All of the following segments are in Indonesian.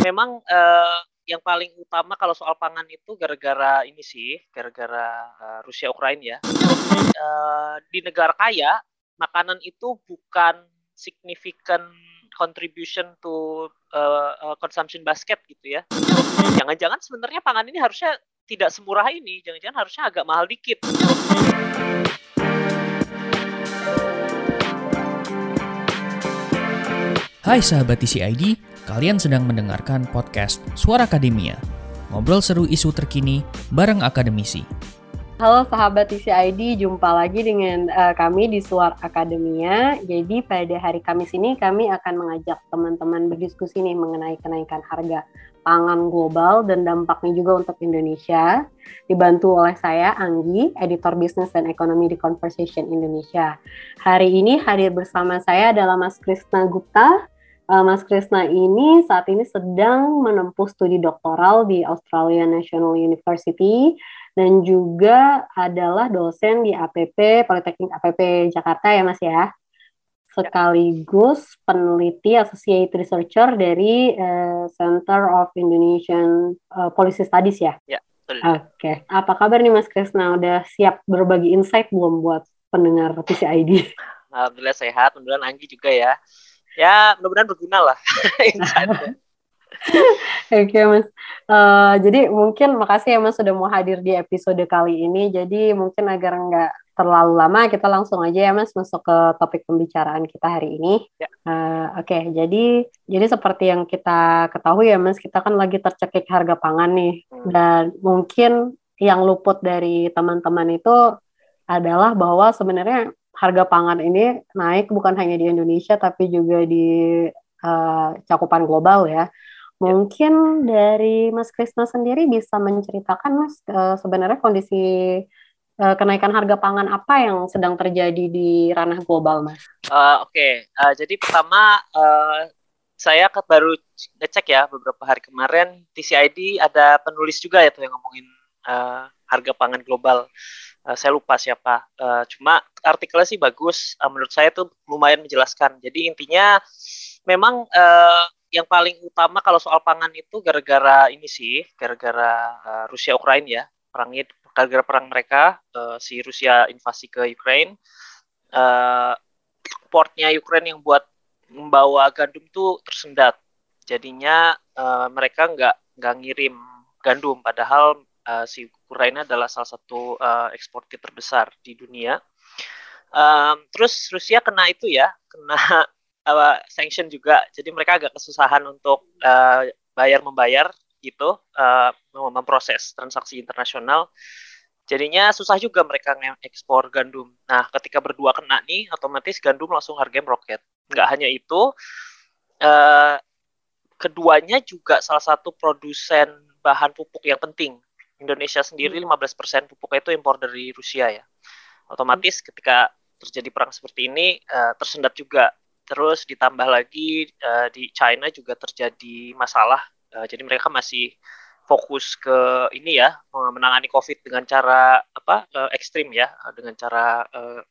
Memang uh, yang paling utama kalau soal pangan itu gara-gara ini sih, gara-gara uh, Rusia Ukraina ya. Uh, di negara kaya, makanan itu bukan significant contribution to uh, uh, consumption basket gitu ya. Jangan-jangan sebenarnya pangan ini harusnya tidak semurah ini, jangan-jangan harusnya agak mahal dikit. Hai sahabat TCID, kalian sedang mendengarkan podcast Suara Akademia. Ngobrol seru isu terkini bareng akademisi. Halo sahabat TCID, jumpa lagi dengan uh, kami di Suara Akademia. Jadi pada hari Kamis ini kami akan mengajak teman-teman berdiskusi nih mengenai kenaikan harga pangan global dan dampaknya juga untuk Indonesia. Dibantu oleh saya, Anggi, editor bisnis dan ekonomi di Conversation Indonesia. Hari ini hadir bersama saya adalah Mas Krisna Gupta. Uh, Mas Krisna ini saat ini sedang menempuh studi doktoral di Australian National University dan juga adalah dosen di APP Politeknik APP Jakarta ya Mas ya sekaligus peneliti associate researcher dari uh, Center of Indonesian uh, Policy Studies ya. Ya, Oke. Okay. Apa kabar nih Mas Krisna? Udah siap berbagi insight belum buat pendengar PCID? Alhamdulillah sehat. Mudah-mudahan Anggi juga ya. Ya, mudah-mudahan berguna lah Oke okay, mas, uh, jadi mungkin makasih ya mas sudah mau hadir di episode kali ini. Jadi mungkin agar nggak terlalu lama, kita langsung aja ya mas masuk ke topik pembicaraan kita hari ini. Ya. Uh, Oke, okay, jadi jadi seperti yang kita ketahui ya mas, kita kan lagi tercekik harga pangan nih, hmm. dan mungkin yang luput dari teman-teman itu adalah bahwa sebenarnya harga pangan ini naik bukan hanya di Indonesia tapi juga di uh, cakupan global ya. Ya. Mungkin dari Mas Krisna sendiri bisa menceritakan Mas uh, sebenarnya kondisi uh, kenaikan harga pangan apa yang sedang terjadi di ranah global Mas? Uh, Oke, okay. uh, jadi pertama uh, saya baru ngecek ya beberapa hari kemarin TCID ada penulis juga ya tuh yang ngomongin uh, harga pangan global. Uh, saya lupa siapa. Uh, cuma artikelnya sih bagus. Uh, menurut saya tuh lumayan menjelaskan. Jadi intinya memang uh, yang paling utama kalau soal pangan itu gara-gara ini sih, gara-gara uh, Rusia Ukraina ya, perangnya gara-gara perang mereka uh, si Rusia invasi ke Ukraina, uh, portnya Ukraina yang buat membawa gandum tuh tersendat, jadinya uh, mereka nggak nggak ngirim gandum, padahal uh, si Ukraina adalah salah satu uh, eksportir terbesar di dunia. Um, terus Rusia kena itu ya, kena uh, sanction juga. Jadi mereka agak kesusahan untuk uh, bayar membayar gitu, uh, memproses transaksi internasional. Jadinya susah juga mereka ekspor gandum. Nah, ketika berdua kena nih, otomatis gandum langsung harganya meroket. Nggak hanya itu, uh, keduanya juga salah satu produsen bahan pupuk yang penting. Indonesia sendiri 15% hmm. pupuknya itu impor dari Rusia ya. Otomatis ketika terjadi perang seperti ini uh, tersendat juga Terus ditambah lagi uh, di China juga terjadi masalah. Uh, jadi mereka masih fokus ke ini ya menangani COVID dengan cara apa uh, ekstrim ya dengan cara uh,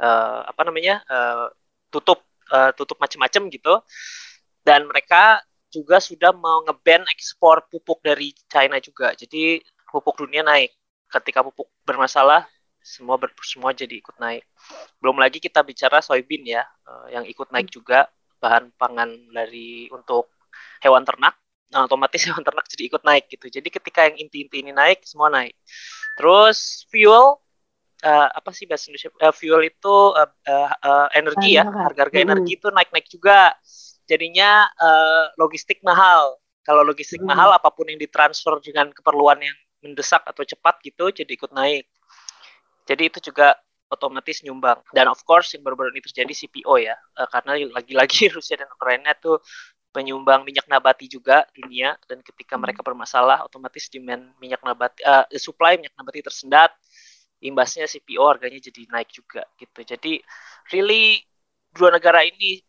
uh, apa namanya uh, tutup uh, tutup macam-macam gitu. Dan mereka juga sudah mau ngeban ekspor pupuk dari China juga. Jadi pupuk dunia naik. Ketika pupuk bermasalah, semua ber, semua jadi ikut naik. Belum lagi kita bicara soybean ya, uh, yang ikut naik juga bahan pangan dari untuk hewan ternak. Nah, otomatis hewan ternak jadi ikut naik gitu. Jadi ketika yang inti-inti ini naik, semua naik. Terus fuel uh, apa sih bahasa Indonesia? Uh, fuel itu uh, uh, uh, energi ya, harga-harga energi itu naik-naik juga. Jadinya uh, logistik mahal. Kalau logistik hmm. mahal, apa pun yang ditransfer dengan keperluan yang mendesak atau cepat gitu, jadi ikut naik. Jadi itu juga otomatis nyumbang. Dan of course yang baru-baru ini terjadi CPO ya, uh, karena lagi-lagi Rusia dan Ukraina tuh penyumbang minyak nabati juga dunia dan ketika hmm. mereka bermasalah otomatis demand minyak nabati uh, supply minyak nabati tersendat imbasnya CPO harganya jadi naik juga gitu jadi really dua negara ini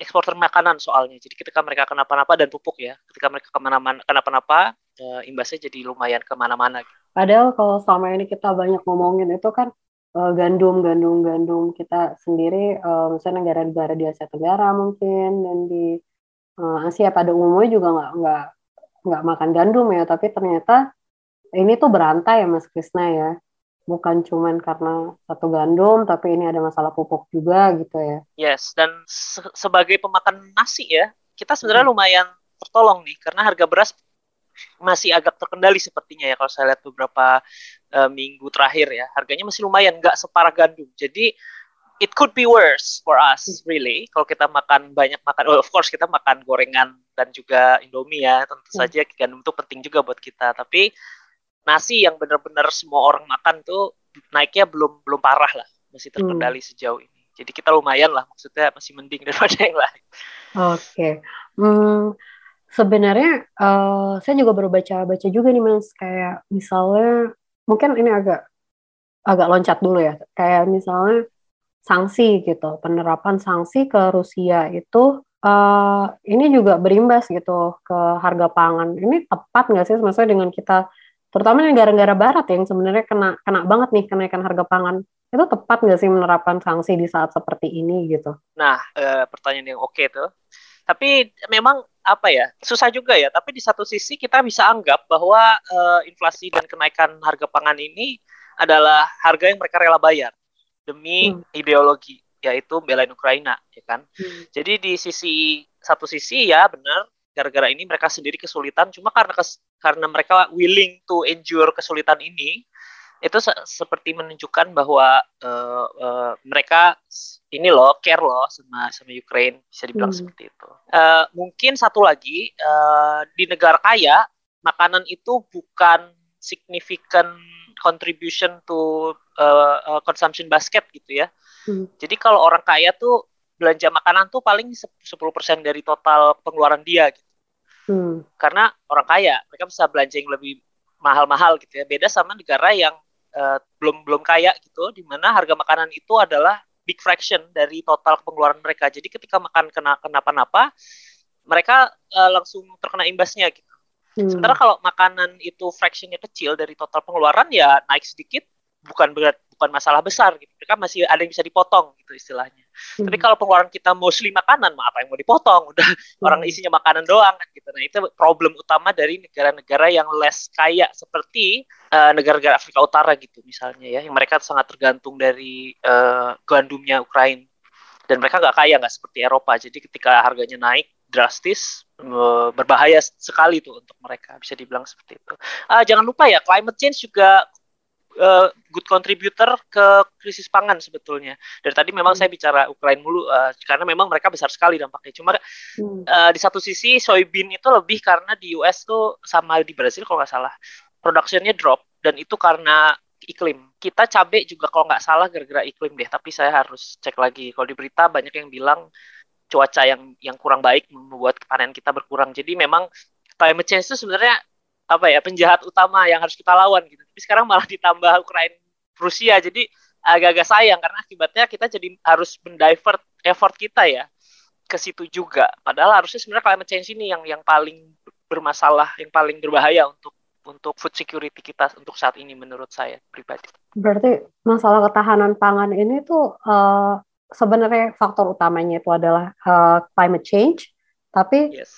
eksporter makanan soalnya jadi ketika mereka kenapa-napa dan pupuk ya ketika mereka ke mana-mana kenapa-napa uh, imbasnya jadi lumayan ke mana-mana. Padahal kalau selama ini kita banyak ngomongin itu kan uh, gandum, gandum, gandum kita sendiri, uh, misalnya negara-negara di Asia Tenggara mungkin dan di uh, Asia pada umumnya juga nggak nggak nggak makan gandum ya, tapi ternyata ini tuh berantai ya Mas Krisna ya. Bukan cuman karena satu gandum, tapi ini ada masalah pupuk juga gitu ya. Yes, dan se sebagai pemakan nasi ya, kita sebenarnya hmm. lumayan tertolong nih, karena harga beras masih agak terkendali sepertinya ya kalau saya lihat beberapa uh, minggu terakhir ya. Harganya masih lumayan nggak separah gandum. Jadi it could be worse for us really. Kalau kita makan banyak makan oh, of course kita makan gorengan dan juga indomie ya tentu hmm. saja gandum itu penting juga buat kita. Tapi nasi yang benar-benar semua orang makan tuh naiknya belum belum parah lah. Masih terkendali hmm. sejauh ini. Jadi kita lumayan lah maksudnya masih mending daripada yang lain. Oke. Okay. hmm, sebenarnya uh, saya juga baru baca-baca juga nih mas. Kayak misalnya mungkin ini agak agak loncat dulu ya. Kayak misalnya sanksi gitu penerapan sanksi ke Rusia itu uh, ini juga berimbas gitu ke harga pangan. Ini tepat nggak sih maksudnya dengan kita terutama negara-negara Barat yang sebenarnya kena kena banget nih kenaikan harga pangan. Itu tepat nggak sih menerapkan sanksi di saat seperti ini gitu? Nah uh, pertanyaan yang oke okay tuh. Tapi memang apa ya susah juga ya tapi di satu sisi kita bisa anggap bahwa uh, inflasi dan kenaikan harga pangan ini adalah harga yang mereka rela bayar demi hmm. ideologi yaitu belain Ukraina ya kan hmm. jadi di sisi satu sisi ya benar gara-gara ini mereka sendiri kesulitan cuma karena kes, karena mereka willing to endure kesulitan ini itu se seperti menunjukkan bahwa uh, uh, mereka ini loh care loh sama sama Ukraine bisa dibilang hmm. seperti itu. Uh, mungkin satu lagi uh, di negara kaya makanan itu bukan significant contribution to uh, uh, consumption basket gitu ya. Hmm. Jadi kalau orang kaya tuh belanja makanan tuh paling 10% dari total pengeluaran dia gitu. Hmm. Karena orang kaya, mereka bisa belanja yang lebih mahal-mahal gitu ya. Beda sama negara yang uh, belum belum kaya gitu di mana harga makanan itu adalah big fraction dari total pengeluaran mereka. Jadi ketika makan kena kenapa-napa mereka uh, langsung terkena imbasnya gitu. Hmm. sementara kalau makanan itu fractionnya kecil dari total pengeluaran ya naik sedikit bukan berat bukan masalah besar gitu mereka masih ada yang bisa dipotong gitu istilahnya hmm. tapi kalau pengeluaran kita mostly makanan mah apa yang mau dipotong udah hmm. orang isinya makanan doang kan gitu nah itu problem utama dari negara-negara yang less kaya seperti negara eh, negara-negara Afrika Utara gitu misalnya ya yang mereka sangat tergantung dari uh, gandumnya Ukraina dan mereka nggak kaya nggak seperti Eropa jadi ketika harganya naik drastis uh, berbahaya sekali tuh untuk mereka bisa dibilang seperti itu. Uh, jangan lupa ya climate change juga uh, good contributor ke krisis pangan sebetulnya. Dari tadi memang hmm. saya bicara Ukraina mulu uh, karena memang mereka besar sekali dampaknya. Cuma hmm. uh, di satu sisi soybean itu lebih karena di US tuh sama di Brasil kalau nggak salah productionnya drop dan itu karena iklim. Kita cabai juga kalau nggak salah gara-gara iklim deh. Tapi saya harus cek lagi. Kalau di berita banyak yang bilang cuaca yang yang kurang baik membuat panen kita berkurang. Jadi memang climate change itu sebenarnya apa ya penjahat utama yang harus kita lawan gitu. Tapi sekarang malah ditambah Ukraina Rusia jadi agak-agak sayang karena akibatnya kita jadi harus mendivert effort kita ya ke situ juga. Padahal harusnya sebenarnya climate change ini yang yang paling bermasalah, yang paling berbahaya untuk untuk food security kita untuk saat ini menurut saya pribadi. Berarti masalah ketahanan pangan ini tuh uh, sebenarnya faktor utamanya itu adalah uh, climate change, tapi yes.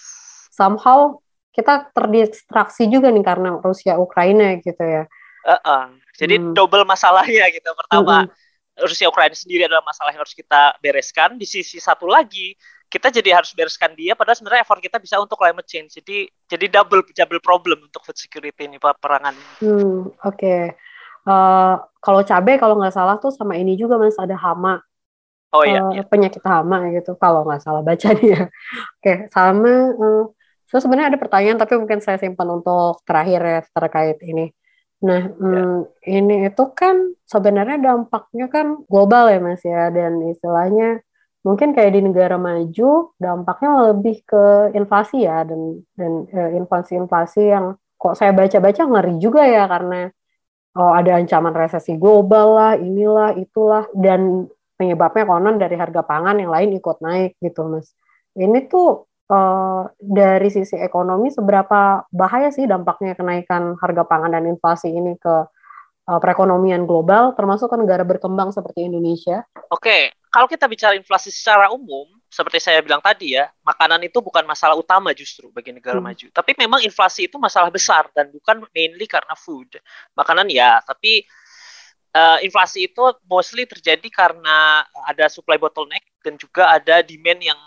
somehow kita terdistraksi juga nih karena Rusia Ukraina gitu ya. Uh -uh. Jadi hmm. double masalahnya gitu. Pertama hmm. Rusia Ukraina sendiri adalah masalah yang harus kita bereskan. Di sisi satu lagi kita jadi harus bereskan dia. Padahal sebenarnya effort kita bisa untuk climate change. Jadi jadi double double problem untuk food security ini perangan. Hmm, Oke. Okay. Uh, eh, kalau cabai kalau nggak salah tuh sama ini juga mas ada hama. Oh iya, uh, iya. Penyakit hama gitu kalau nggak salah baca dia. Oke, okay. sama. Uh, So sebenarnya ada pertanyaan tapi mungkin saya simpan untuk terakhir ya terkait ini. Nah, ya. hmm, ini itu kan sebenarnya dampaknya kan global ya Mas ya dan istilahnya mungkin kayak di negara maju dampaknya lebih ke inflasi ya dan dan eh, inflasi-inflasi yang kok saya baca-baca ngeri juga ya karena oh ada ancaman resesi global lah, inilah, itulah dan penyebabnya konon dari harga pangan yang lain ikut naik gitu Mas. Ini tuh uh, dari sisi ekonomi seberapa bahaya sih dampaknya kenaikan harga pangan dan inflasi ini ke uh, perekonomian global termasuk ke negara berkembang seperti Indonesia? Oke, okay. kalau kita bicara inflasi secara umum seperti saya bilang tadi ya, makanan itu bukan masalah utama justru bagi negara hmm. maju. Tapi memang inflasi itu masalah besar dan bukan mainly karena food. Makanan ya, tapi uh, inflasi itu mostly terjadi karena ada supply bottleneck dan juga ada demand yang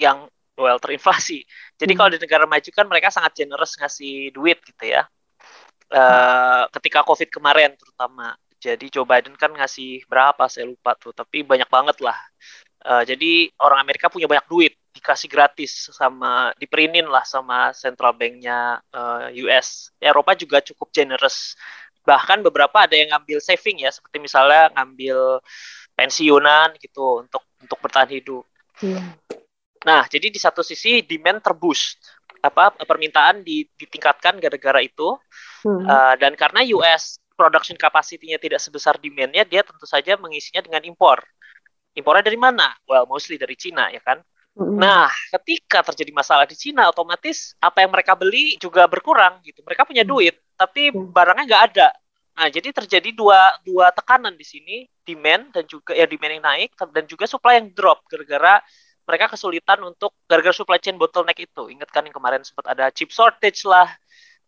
yang well terinflasi. Jadi hmm. kalau di negara maju kan mereka sangat generous ngasih duit gitu ya. Uh, ketika COVID kemarin terutama. Jadi Joe Biden kan ngasih berapa saya lupa tuh, tapi banyak banget lah Uh, jadi orang Amerika punya banyak duit, dikasih gratis sama diperinin lah sama central banknya uh, eh, US. Eropa juga cukup generous. Bahkan beberapa ada yang ngambil saving ya, seperti misalnya ngambil pensiunan gitu untuk untuk bertahan hidup. Hmm. Nah, jadi di satu sisi demand terboost, apa permintaan ditingkatkan gara-gara itu, hmm. uh, dan karena US production capacity-nya tidak sebesar demand-nya, dia tentu saja mengisinya dengan impor impornya dari mana? Well, mostly dari Cina ya kan. Mm-hmm. Nah, ketika terjadi masalah di Cina, otomatis apa yang mereka beli juga berkurang gitu. Mereka punya duit, tapi barangnya nggak ada. Nah, jadi terjadi dua dua tekanan di sini, demand dan juga ya demand yang naik dan juga supply yang drop gara-gara mereka kesulitan untuk gara-gara supply chain bottleneck itu. Ingat kan yang kemarin sempat ada chip shortage lah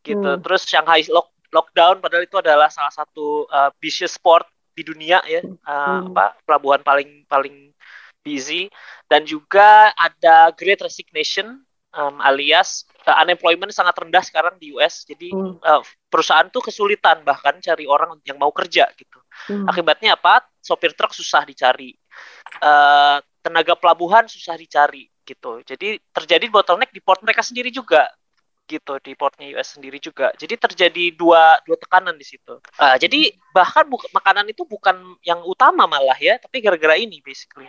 gitu. Hmm. Terus Shanghai lock, lockdown padahal itu adalah salah satu uh, business sport di dunia ya uh, apa pelabuhan paling paling busy dan juga ada Great Resignation um, alias uh, unemployment sangat rendah sekarang di US jadi hmm. uh, perusahaan tuh kesulitan bahkan cari orang yang mau kerja gitu hmm. akibatnya apa sopir truk susah dicari uh, tenaga pelabuhan susah dicari gitu jadi terjadi bottleneck di port mereka sendiri juga gitu di portnya US sendiri juga. Jadi terjadi dua dua tekanan di situ. Uh, jadi bahkan makanan itu bukan yang utama malah ya, tapi gara-gara ini basically.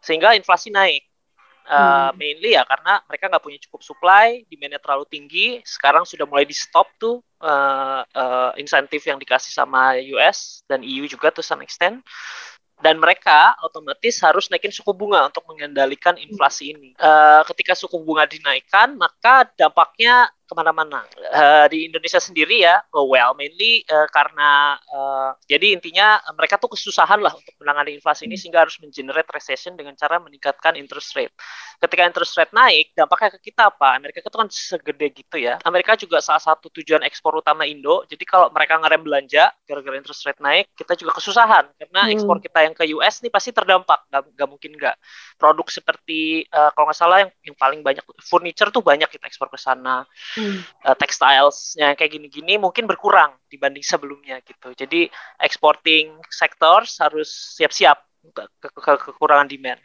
Sehingga inflasi naik. Uh, hmm. mainly ya karena mereka nggak punya cukup supply, demandnya terlalu tinggi. Sekarang sudah mulai di stop tuh uh, uh, insentif yang dikasih sama US dan EU juga to some extent dan mereka otomatis harus naikin suku bunga untuk mengendalikan inflasi ini. Uh, ketika suku bunga dinaikkan, maka dampaknya ke mana-mana. Uh, di Indonesia sendiri ya, oh well, mainly uh, karena uh, jadi intinya mereka tuh kesusahan lah untuk menangani inflasi ini sehingga harus mengenerate recession dengan cara meningkatkan interest rate. Ketika interest rate naik, dampaknya ke kita apa? Amerika itu kan segede gitu ya. Amerika juga salah satu tujuan ekspor utama Indo. Jadi kalau mereka ngerem belanja gara-gara interest rate naik, kita juga kesusahan karena hmm. ekspor kita yang ke US nih pasti terdampak. Gak, gak mungkin nggak. Produk seperti uh, kalau nggak salah yang, yang paling banyak furniture tuh banyak kita ekspor ke sana hmm. uh, textilesnya kayak gini-gini mungkin berkurang dibanding sebelumnya gitu. Jadi exporting sectors harus siap-siap ke, ke, ke kekurangan demand.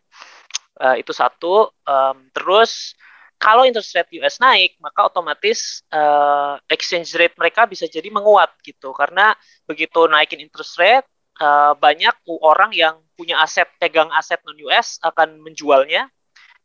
Uh, itu satu. Um, terus kalau interest rate US naik, maka otomatis uh, exchange rate mereka bisa jadi menguat gitu. Karena begitu naikin interest rate, uh, banyak orang yang punya aset, pegang aset non US akan menjualnya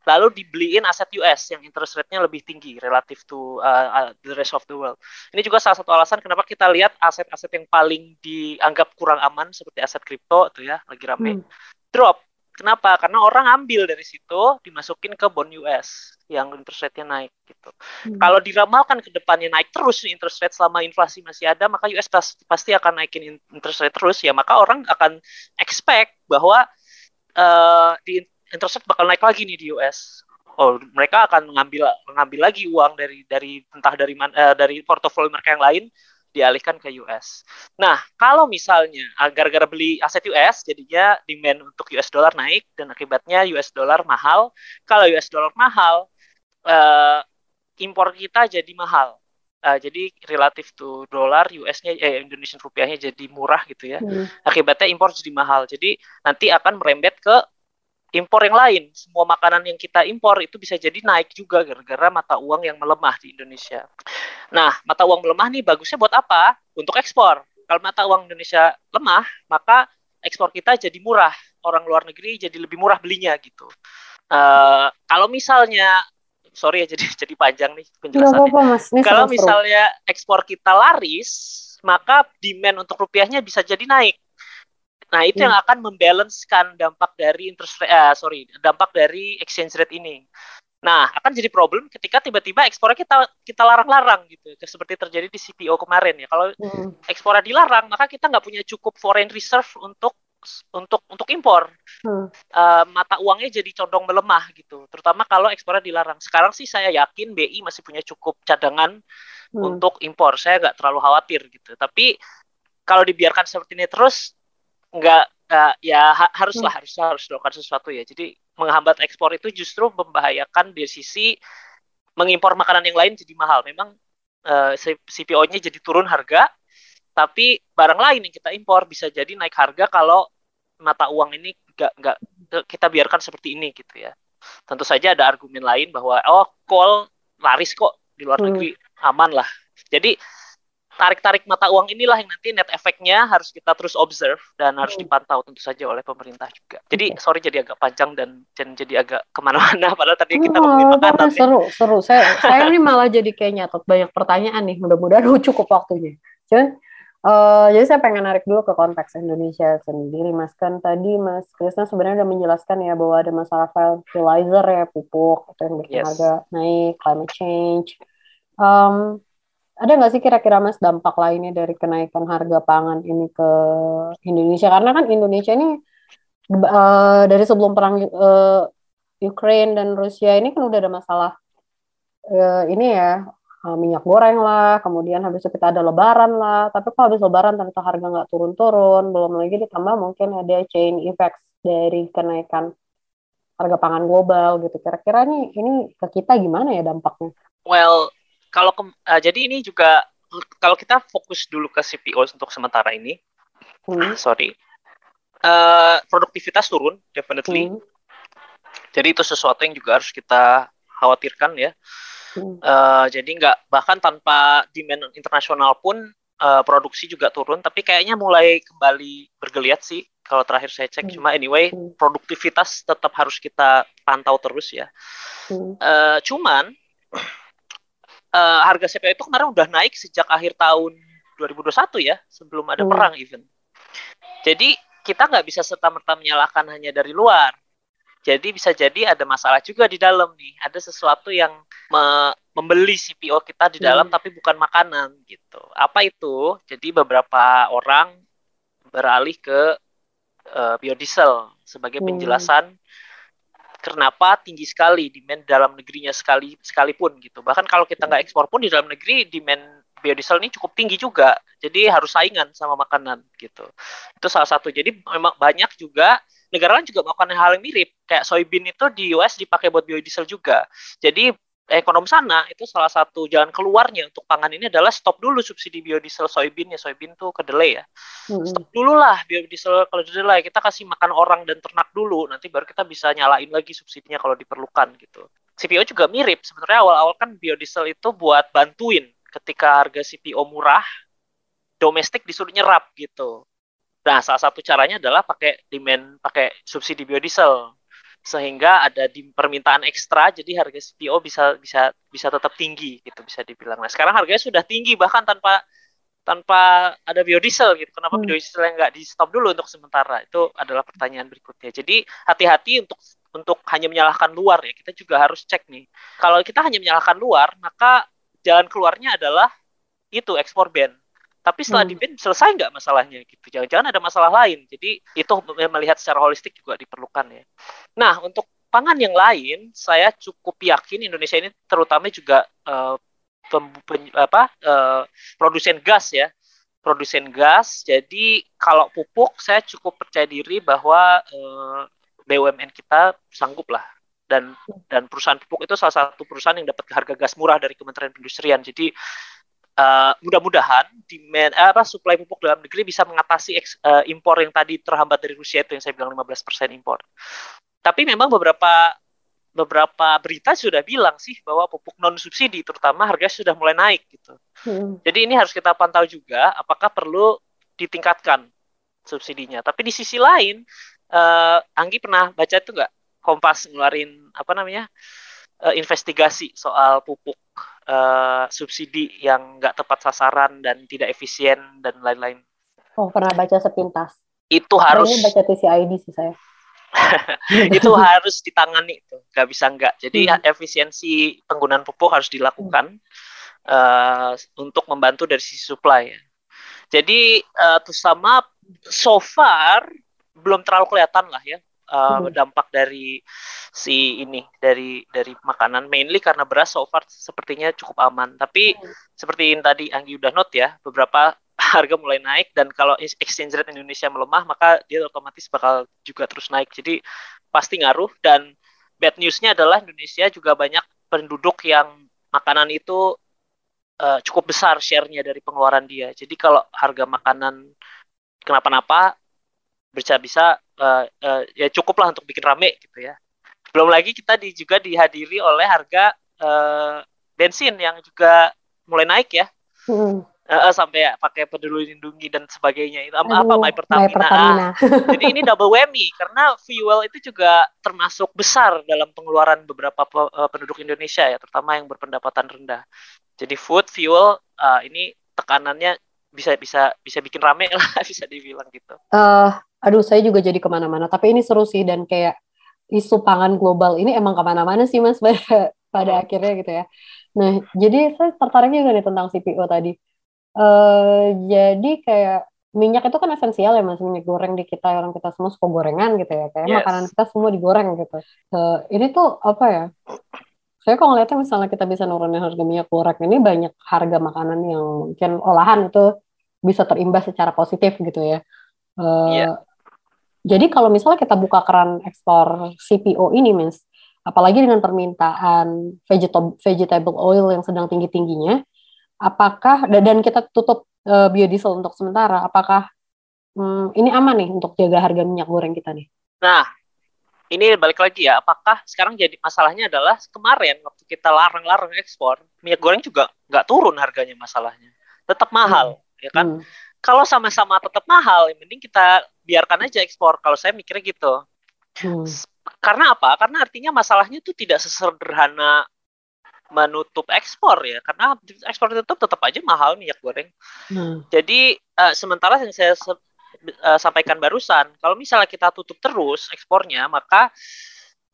lalu dibeliin aset US yang interest rate-nya lebih tinggi relatif to uh, uh, the rest of the world. Ini juga salah satu alasan kenapa kita lihat aset-aset yang paling dianggap kurang aman seperti aset kripto tuh ya lagi rame hmm. drop. Kenapa? Karena orang ambil dari situ dimasukin ke bond US yang interest rate-nya naik gitu. Hmm. Kalau diramalkan ke depannya naik terus interest rate selama inflasi masih ada, maka US pasti akan naikin interest rate terus ya, maka orang akan expect bahwa uh, di interest rate bakal naik lagi nih di US. Oh, mereka akan mengambil mengambil lagi uang dari dari entah dari mana uh, dari portofolio mereka yang lain dialihkan ke US. Nah, kalau misalnya agar gara beli aset US, jadinya demand untuk US dollar naik dan akibatnya US dollar mahal. Kalau US dollar mahal, uh, impor kita jadi mahal. Uh, jadi relatif tuh dolar US-nya eh Indonesian rupiahnya jadi murah gitu ya. Hmm. Akibatnya impor jadi mahal. Jadi nanti akan merembet ke impor yang lain. Semua makanan yang kita impor itu bisa jadi naik juga gara-gara mata uang yang melemah di Indonesia. Nah, mata uang melemah nih bagusnya buat apa? Untuk ekspor. Kalau mata uang Indonesia lemah, maka ekspor kita jadi murah. Orang luar negeri jadi lebih murah belinya gitu. Uh, kalau misalnya sorry ya jadi jadi panjang nih penjelasannya. Apa -apa, mas. Kalau misalnya ekspor kita laris, maka demand untuk rupiahnya bisa jadi naik Nah, itu hmm. yang akan membalancekan dampak dari interest rate, uh, sorry, dampak dari exchange rate ini. Nah, akan jadi problem ketika tiba-tiba ekspornya kita kita larang-larang gitu, seperti terjadi di CPO kemarin ya. Kalau hmm. ekspornya dilarang, maka kita nggak punya cukup foreign reserve untuk untuk untuk impor hmm. uh, mata uangnya jadi condong melemah gitu terutama kalau ekspornya dilarang sekarang sih saya yakin BI masih punya cukup cadangan hmm. untuk impor saya nggak terlalu khawatir gitu tapi kalau dibiarkan seperti ini terus nggak uh, ya ha haruslah hmm. harus harus dilakukan sesuatu ya jadi menghambat ekspor itu justru membahayakan di sisi mengimpor makanan yang lain jadi mahal memang uh, eh, CPO-nya jadi turun harga tapi barang lain yang kita impor bisa jadi naik harga kalau mata uang ini nggak nggak kita biarkan seperti ini gitu ya. Tentu saja ada argumen lain bahwa oh call laris kok di luar hmm. negeri aman lah. Jadi tarik-tarik mata uang inilah yang nanti net efeknya harus kita terus observe dan harus hmm. dipantau tentu saja oleh pemerintah juga. Jadi sorry jadi agak panjang dan, dan jadi agak ke mana-mana padahal tadi kita oh, ngomongin makanan. Seru, seru. Saya saya ini malah jadi kayak nyatet banyak pertanyaan nih. Mudah-mudahan cukup waktunya. Cuman Uh, jadi saya pengen narik dulu ke konteks Indonesia sendiri, Mas. Kan tadi Mas Krisna sebenarnya udah menjelaskan ya bahwa ada masalah fertilizer ya, pupuk, itu yang bikin yes. harga naik, climate change. Um, ada nggak sih kira-kira Mas dampak lainnya dari kenaikan harga pangan ini ke Indonesia? Karena kan Indonesia ini uh, dari sebelum perang uh, Ukraine dan Rusia ini kan udah ada masalah uh, ini ya uh, minyak goreng lah, kemudian habis itu kita ada lebaran lah, tapi kalau habis lebaran ternyata harga nggak turun-turun, belum lagi ditambah mungkin ada chain effects dari kenaikan harga pangan global gitu. Kira-kira nih ini ke kita gimana ya dampaknya? Well, kalau ke, uh, jadi ini juga kalau kita fokus dulu ke CPO untuk sementara ini, hmm. sorry, uh, produktivitas turun definitely. Hmm. Jadi itu sesuatu yang juga harus kita khawatirkan ya. Uh, jadi nggak bahkan tanpa demand internasional pun uh, produksi juga turun, tapi kayaknya mulai kembali bergeliat sih kalau terakhir saya cek. Hmm. Cuma anyway hmm. produktivitas tetap harus kita pantau terus ya. Hmm. Uh, cuman uh, harga CPO itu kemarin udah naik sejak akhir tahun 2021 ya, sebelum ada hmm. perang even. Jadi kita nggak bisa serta merta menyalahkan hanya dari luar jadi bisa jadi ada masalah juga di dalam nih. Ada sesuatu yang me membeli CPO kita di dalam hmm. tapi bukan makanan gitu. Apa itu? Jadi beberapa orang beralih ke uh, biodiesel sebagai hmm. Kenapa tinggi sekali demand dalam negerinya sekali sekalipun gitu. Bahkan kalau kita nggak ekspor pun di dalam negeri demand biodiesel ini cukup tinggi juga. Jadi harus saingan sama makanan gitu. Itu salah satu. Jadi memang banyak juga negara lain juga melakukan hal yang mirip. Kayak soybean itu di US dipakai buat biodiesel juga. Jadi ekonom sana itu salah satu jalan keluarnya untuk pangan ini adalah stop dulu subsidi biodiesel soybean ya soybean tuh kedelai ya. Hmm. stop dulu lah biodiesel kalau kedelai kita kasih makan orang dan ternak dulu nanti baru kita bisa nyalain lagi subsidinya kalau diperlukan gitu. CPO juga mirip sebenarnya awal-awal kan biodiesel itu buat bantuin ketika harga CPO murah domestik disuruh nyerap gitu. Nah, salah satu caranya adalah pakai demand, pakai subsidi biodiesel sehingga ada di permintaan ekstra jadi harga CPO bisa bisa bisa tetap tinggi gitu bisa dibilang. Nah, sekarang harganya sudah tinggi bahkan tanpa tanpa ada biodiesel gitu. Kenapa hmm. biodiesel yang nggak di stop dulu untuk sementara? Itu adalah pertanyaan berikutnya. Jadi hati-hati untuk untuk hanya menyalahkan luar ya. Kita juga harus cek nih. Kalau kita hanya menyalahkan luar, maka jalan keluarnya adalah itu ekspor ban tapi setelah hmm. di selesai nggak masalahnya gitu? Jangan-jangan ada masalah lain. Jadi itu melihat secara holistik juga diperlukan ya. Nah untuk pangan yang lain saya cukup yakin Indonesia ini terutama juga uh, pem, pen, apa uh, produsen gas ya. Produsen gas. Jadi kalau pupuk saya cukup percaya diri bahwa uh, eh, BUMN kita sanggup lah. Dan dan perusahaan pupuk itu salah satu perusahaan yang dapat harga gas murah dari Kementerian Perindustrian. Jadi uh, mudah-mudahan demand uh, apa supply pupuk dalam negeri bisa mengatasi eks, uh, impor yang tadi terhambat dari Rusia itu yang saya bilang 15% impor. Tapi memang beberapa beberapa berita sudah bilang sih bahwa pupuk non subsidi terutama harga sudah mulai naik gitu. Hmm. Jadi ini harus kita pantau juga apakah perlu ditingkatkan subsidinya. Tapi di sisi lain, uh, Anggi pernah baca itu nggak Kompas ngeluarin apa namanya uh, investigasi soal pupuk uh, subsidi yang nggak tepat sasaran dan tidak efisien dan lain-lain. Oh, pernah baca sepintas. Itu harus. Ini baca TCID sih saya. itu harus ditangani itu, nggak bisa nggak. Jadi hmm. efisiensi penggunaan pupuk harus dilakukan hmm. uh, untuk membantu dari sisi supply. Ya. Jadi uh, sama so far belum terlalu kelihatan lah ya uh, hmm. dampak dari si ini dari dari makanan. Mainly karena beras so far sepertinya cukup aman. Tapi hmm. seperti yang tadi Anggi udah note ya beberapa harga mulai naik. Dan kalau exchange rate Indonesia melemah maka dia otomatis bakal juga terus naik. Jadi pasti ngaruh. Dan bad newsnya adalah Indonesia juga banyak penduduk yang makanan itu uh, cukup besar share-nya dari pengeluaran dia. Jadi kalau harga makanan kenapa-napa bisa bisa uh, uh, ya cukup lah untuk bikin rame gitu ya. Belum lagi kita di, juga dihadiri oleh harga uh, bensin yang juga mulai naik ya. Hmm. Uh, sampai ya, pakai peduli lindungi dan sebagainya itu apa apa My Pertamina. My Pertamina. jadi ini double whammy karena fuel itu juga termasuk besar dalam pengeluaran beberapa penduduk Indonesia ya, terutama yang berpendapatan rendah. Jadi food, fuel uh, ini tekanannya bisa bisa bisa bikin rame lah bisa dibilang gitu. Uh, aduh saya juga jadi ke mana-mana. Tapi ini seru sih dan kayak isu pangan global ini emang ke mana-mana sih mas pada pada akhirnya gitu ya. Nah jadi saya tertarik juga nih tentang CPO tadi. Uh, jadi kayak minyak itu kan esensial ya mas. Minyak goreng di kita orang kita semua suka gorengan gitu ya. Kayak yes. makanan kita semua digoreng gitu. Uh, ini tuh apa ya? Saya kok ngeliatnya misalnya kita bisa nurunin harga minyak goreng ini banyak harga makanan yang mungkin olahan itu bisa terimbas secara positif gitu ya Uh, yeah. Jadi kalau misalnya kita buka keran ekspor CPO ini, Mas, apalagi dengan permintaan vegetable, vegetable oil yang sedang tinggi-tingginya, apakah dan kita tutup uh, biodiesel untuk sementara, apakah um, ini aman nih untuk jaga harga minyak goreng kita nih? Nah, ini balik lagi ya, apakah sekarang jadi masalahnya adalah kemarin waktu kita larang-larang ekspor, minyak goreng juga nggak turun harganya masalahnya, tetap mahal, hmm. ya kan? Hmm kalau sama-sama tetap mahal, yang mending kita biarkan aja ekspor. Kalau saya mikirnya gitu. Hmm. Karena apa? Karena artinya masalahnya itu tidak sesederhana menutup ekspor ya. Karena ekspor tutup tetap aja mahal minyak goreng. Hmm. Jadi uh, sementara yang saya uh, sampaikan barusan, kalau misalnya kita tutup terus ekspornya, maka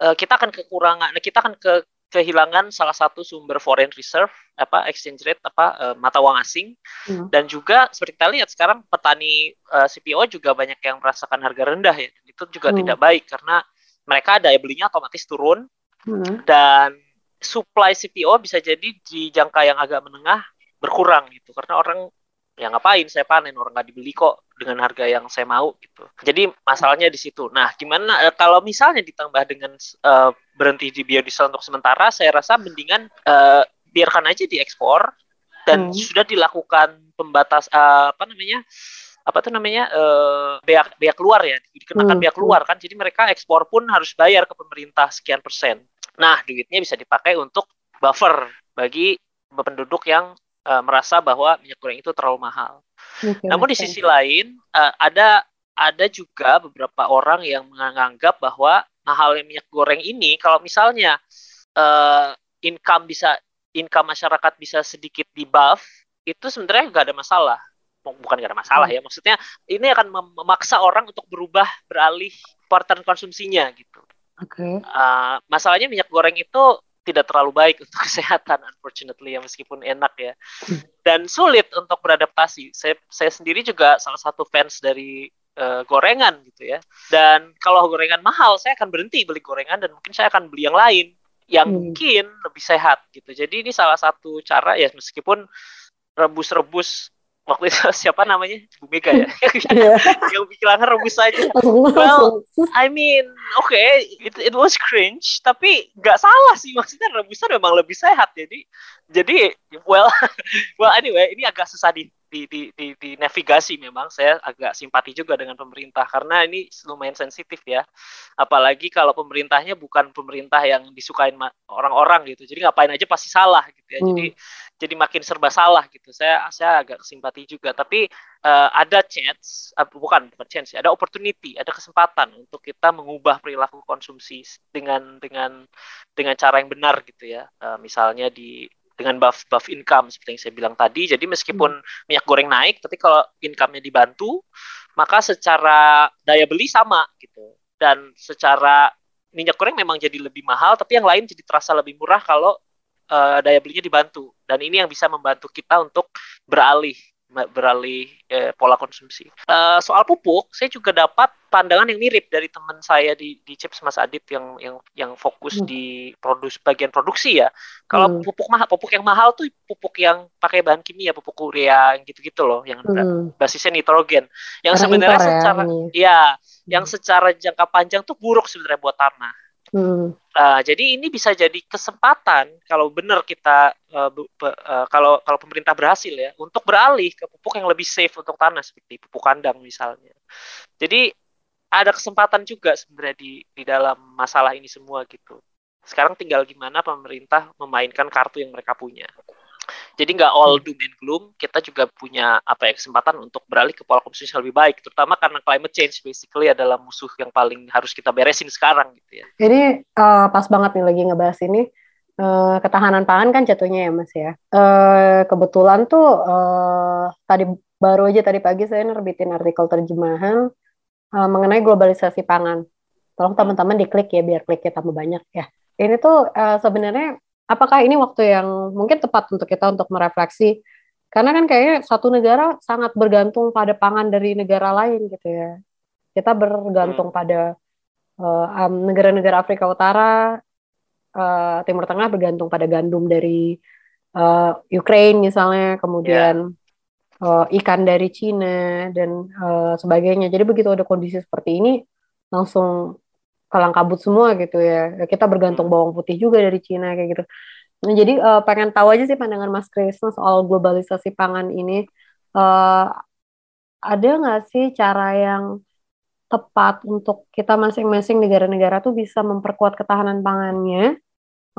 uh, kita akan kekurangan, kita akan ke kehilangan salah satu sumber foreign reserve apa exchange rate apa uh, mata uang asing. Hmm. dan juga seperti kita lihat sekarang petani uh, eh, CPO juga banyak yang merasakan harga rendah ya. Dan itu juga hmm. tidak baik karena mereka daya belinya otomatis turun. Hmm. dan supply CPO bisa jadi di jangka yang agak menengah berkurang gitu. Karena orang ya ngapain? Saya panen orang nggak dibeli kok dengan harga yang saya mau gitu. Jadi masalahnya di situ. Nah gimana uh, kalau misalnya ditambah dengan uh, berhenti di biodiesel untuk sementara saya rasa mendingan uh, biarkan aja diekspor dan hmm. sudah dilakukan pembatas uh, apa namanya apa tuh namanya uh, bea bea keluar ya dikenakan hmm. bea keluar kan jadi mereka ekspor pun harus bayar ke pemerintah sekian persen nah duitnya bisa dipakai untuk buffer bagi penduduk yang uh, merasa bahwa minyak goreng itu terlalu mahal. Okay, Namun okay. di sisi lain uh, ada ada juga beberapa orang yang menganggap bahwa mahalnya minyak goreng ini kalau misalnya uh, income bisa income masyarakat bisa sedikit di buff itu sebenarnya nggak ada masalah bukan nggak ada masalah hmm. ya maksudnya ini akan memaksa orang untuk berubah beralih pattern konsumsinya gitu. Oke. Okay. Uh, masalahnya minyak goreng itu tidak terlalu baik untuk kesehatan unfortunately ya meskipun enak ya dan sulit untuk beradaptasi saya saya sendiri juga salah satu fans dari uh, gorengan gitu ya. Dan kalau gorengan mahal saya akan berhenti beli gorengan dan mungkin saya akan beli yang lain yang hmm. mungkin lebih sehat gitu. Jadi ini salah satu cara ya meskipun rebus-rebus waktu itu siapa namanya? Bu Mega ya? Yeah. yang bilang rebus aja. Well I mean oke okay, it, it was cringe tapi nggak salah sih maksudnya rebusan memang lebih sehat. Jadi jadi well well anyway ini agak susah di di, di, di, di navigasi memang. Saya agak simpati juga dengan pemerintah karena ini lumayan sensitif ya. Apalagi kalau pemerintahnya bukan pemerintah yang disukain orang-orang gitu. Jadi ngapain aja pasti salah gitu ya. Hmm. jadi jadi makin serba salah gitu. Saya saya agak simpati juga. Tapi uh, ada chance uh, bukan bukan chance ada opportunity ada kesempatan untuk kita mengubah perilaku konsumsi dengan dengan dengan cara yang benar gitu ya. Uh, misalnya di dengan buff buff income seperti yang saya bilang tadi. Jadi meskipun hmm. minyak goreng naik, tapi kalau income-nya dibantu, maka secara daya beli sama gitu. Dan secara minyak goreng memang jadi lebih mahal, tapi yang lain jadi terasa lebih murah kalau uh, daya belinya dibantu. Dan ini yang bisa membantu kita untuk beralih beralih eh, pola konsumsi. Uh, soal pupuk, saya juga dapat pandangan yang mirip dari teman saya di di Chips Mas Adit yang yang yang fokus hmm. di produs bagian produksi ya. Kalau hmm. pupuk mahal, pupuk yang mahal tuh pupuk yang pakai bahan kimia, pupuk urea gitu-gitu loh, yang hmm. basisnya nitrogen. Yang sebenarnya ya, secara ya, yang hmm. secara jangka panjang tuh buruk sebenarnya buat tanah. Hmm. Uh, jadi ini bisa jadi kesempatan kalau benar kita uh, uh, kalau kalau pemerintah berhasil ya untuk beralih ke pupuk yang lebih safe untuk tanah seperti pupuk kandang misalnya. Jadi ada kesempatan juga sebenarnya di di dalam masalah ini semua gitu. Sekarang tinggal gimana pemerintah memainkan kartu yang mereka punya. Jadi nggak all doom and gloom, kita juga punya apa ya kesempatan untuk beralih ke pola konsumsi yang lebih baik, terutama karena climate change basically adalah musuh yang paling harus kita beresin sekarang gitu ya. Jadi uh, pas banget nih lagi ngebahas ini uh, ketahanan pangan kan jatuhnya ya Mas ya. Uh, kebetulan tuh uh, tadi baru aja tadi pagi saya nerbitin artikel terjemahan uh, mengenai globalisasi pangan. Tolong teman-teman diklik ya biar kliknya tambah banyak ya. Ini tuh uh, sebenarnya apakah ini waktu yang mungkin tepat untuk kita untuk merefleksi karena kan kayaknya satu negara sangat bergantung pada pangan dari negara lain gitu ya kita bergantung hmm. pada uh, um, negara-negara Afrika Utara uh, Timur Tengah bergantung pada gandum dari uh, Ukraine misalnya kemudian yeah. uh, ikan dari Cina dan uh, sebagainya jadi begitu ada kondisi seperti ini langsung kalang kabut semua gitu ya. Kita bergantung hmm. bawang putih juga dari Cina kayak gitu. Nah, jadi uh, pengen tahu aja sih pandangan Mas Krisna soal globalisasi pangan ini. Uh, ada nggak sih cara yang tepat untuk kita masing-masing negara-negara tuh bisa memperkuat ketahanan pangannya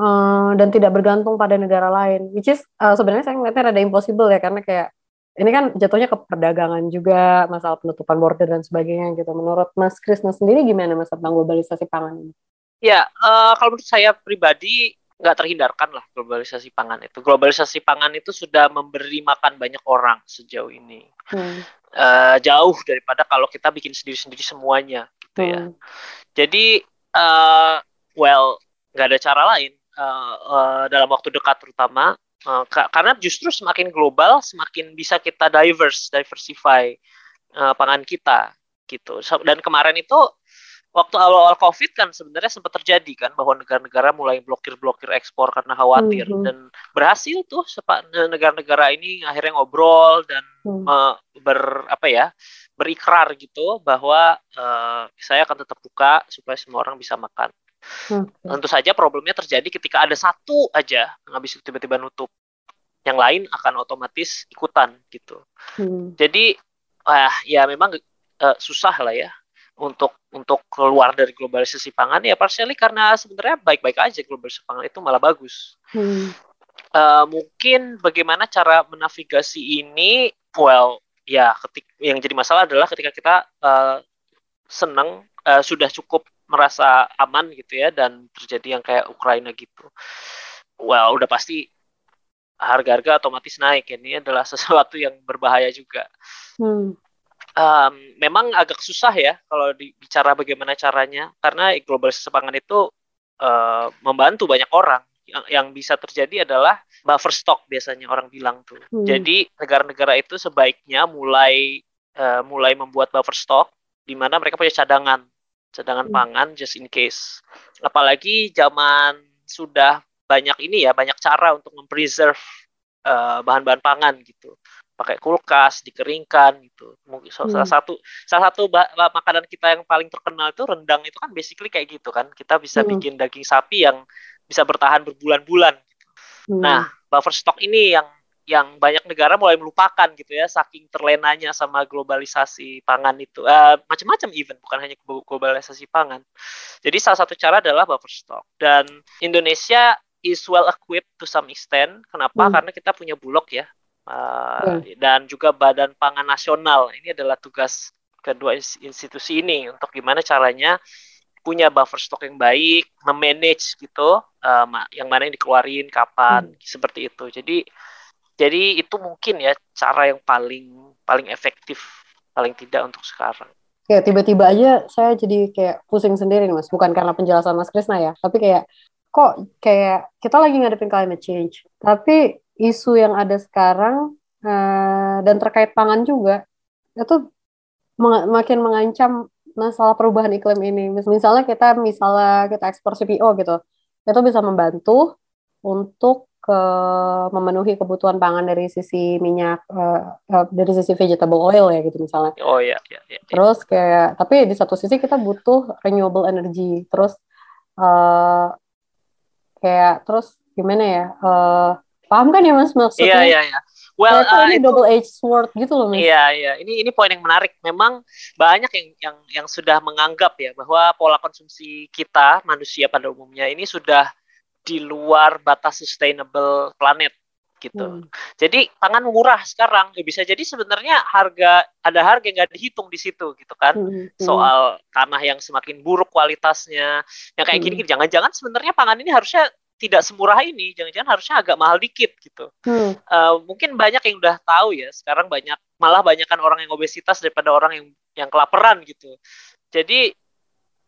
uh, dan tidak bergantung pada negara lain. Which is uh, sebenarnya saya ngeliatnya ada impossible ya karena kayak ini kan jatuhnya ke perdagangan juga, masalah penutupan border dan sebagainya gitu. Menurut Mas Krisna sendiri gimana mas tentang globalisasi pangan ini? Ya, uh, kalau menurut saya pribadi nggak terhindarkan lah globalisasi pangan itu. Globalisasi pangan itu sudah memberi makan banyak orang sejauh ini. Hmm. Uh, jauh daripada kalau kita bikin sendiri-sendiri semuanya gitu ya. hmm. ya. Jadi, uh, well, nggak ada cara lain uh, uh, dalam waktu dekat terutama Uh, karena justru semakin global, semakin bisa kita diverse, diversify uh, pangan kita gitu. Dan kemarin itu waktu awal-awal COVID kan sebenarnya sempat terjadi kan bahwa negara-negara mulai blokir-blokir ekspor karena khawatir mm -hmm. dan berhasil tuh negara-negara ini akhirnya ngobrol dan mm. uh, ber apa ya berikrar gitu bahwa uh, saya akan tetap buka supaya semua orang bisa makan. Hmm. Tentu saja problemnya terjadi ketika ada satu aja yang habis tiba-tiba nutup. Yang lain akan otomatis ikutan gitu. Hmm. Jadi ah ya memang uh, susah lah ya untuk untuk keluar dari globalisasi pangan ya partially karena sebenarnya baik-baik aja globalisasi pangan itu malah bagus. Hmm. Uh, mungkin bagaimana cara menavigasi ini well ya ketik yang jadi masalah adalah ketika kita uh, senang uh, sudah cukup merasa aman gitu ya dan terjadi yang kayak Ukraina gitu. Well, udah pasti harga-harga otomatis naik. Ini adalah sesuatu yang berbahaya juga. Hmm. Um, memang agak susah ya kalau bicara bagaimana caranya karena globalisasi pangan itu uh, membantu banyak orang. Yang, yang bisa terjadi adalah buffer stock biasanya orang bilang tuh. Hmm. Jadi negara-negara itu sebaiknya mulai uh, mulai membuat buffer stock di mana mereka punya cadangan cadangan hmm. pangan just in case. Apalagi zaman sudah banyak ini ya, banyak cara untuk mempreserve uh, bahan-bahan pangan gitu. Pakai kulkas, dikeringkan gitu. Mungkin hmm. salah satu salah satu makanan kita yang paling terkenal itu rendang itu kan basically kayak gitu kan. Kita bisa hmm. bikin daging sapi yang bisa bertahan berbulan-bulan gitu. Hmm. Nah, buffer stock ini yang yang banyak negara mulai melupakan gitu ya saking terlenanya sama globalisasi pangan itu uh, macam-macam even bukan hanya globalisasi pangan jadi salah satu cara adalah buffer stock dan Indonesia is well equipped to some extent kenapa hmm. karena kita punya bulog ya uh, hmm. dan juga Badan Pangan Nasional ini adalah tugas kedua institusi ini untuk gimana caranya punya buffer stock yang baik, memanage gitu, uh, yang mana yang dikeluarin, kapan, hmm. seperti itu. Jadi jadi itu mungkin ya cara yang paling paling efektif paling tidak untuk sekarang. Ya tiba-tiba aja saya jadi kayak pusing sendiri nih mas, bukan karena penjelasan mas Krisna ya, tapi kayak kok kayak kita lagi ngadepin climate change, tapi isu yang ada sekarang uh, dan terkait pangan juga itu meng makin mengancam masalah perubahan iklim ini. Misalnya kita misalnya kita ekspor CPO gitu, itu bisa membantu untuk ke memenuhi kebutuhan pangan dari sisi minyak uh, uh, dari sisi vegetable oil ya gitu misalnya. Oh iya, iya, iya. Terus kayak tapi di satu sisi kita butuh renewable energy. Terus uh, kayak terus gimana ya? Uh, paham kan ya Mas maksudnya? Iya, iya, iya. Well, uh, ini itu, double edge sword gitu loh Mas. Iya, iya. Ini ini poin yang menarik. Memang banyak yang yang yang sudah menganggap ya bahwa pola konsumsi kita manusia pada umumnya ini sudah di luar batas sustainable planet gitu. Hmm. Jadi pangan murah sekarang ya bisa jadi sebenarnya harga ada harga yang nggak dihitung di situ gitu kan. Hmm. hmm. Soal tanah yang semakin buruk kualitasnya, yang kayak gini, hmm. jangan-jangan sebenarnya pangan ini harusnya tidak semurah ini, jangan-jangan harusnya agak mahal dikit gitu. Hmm. Uh, mungkin banyak yang udah tahu ya, sekarang banyak malah banyak kan orang yang obesitas daripada orang yang yang kelaparan gitu. Jadi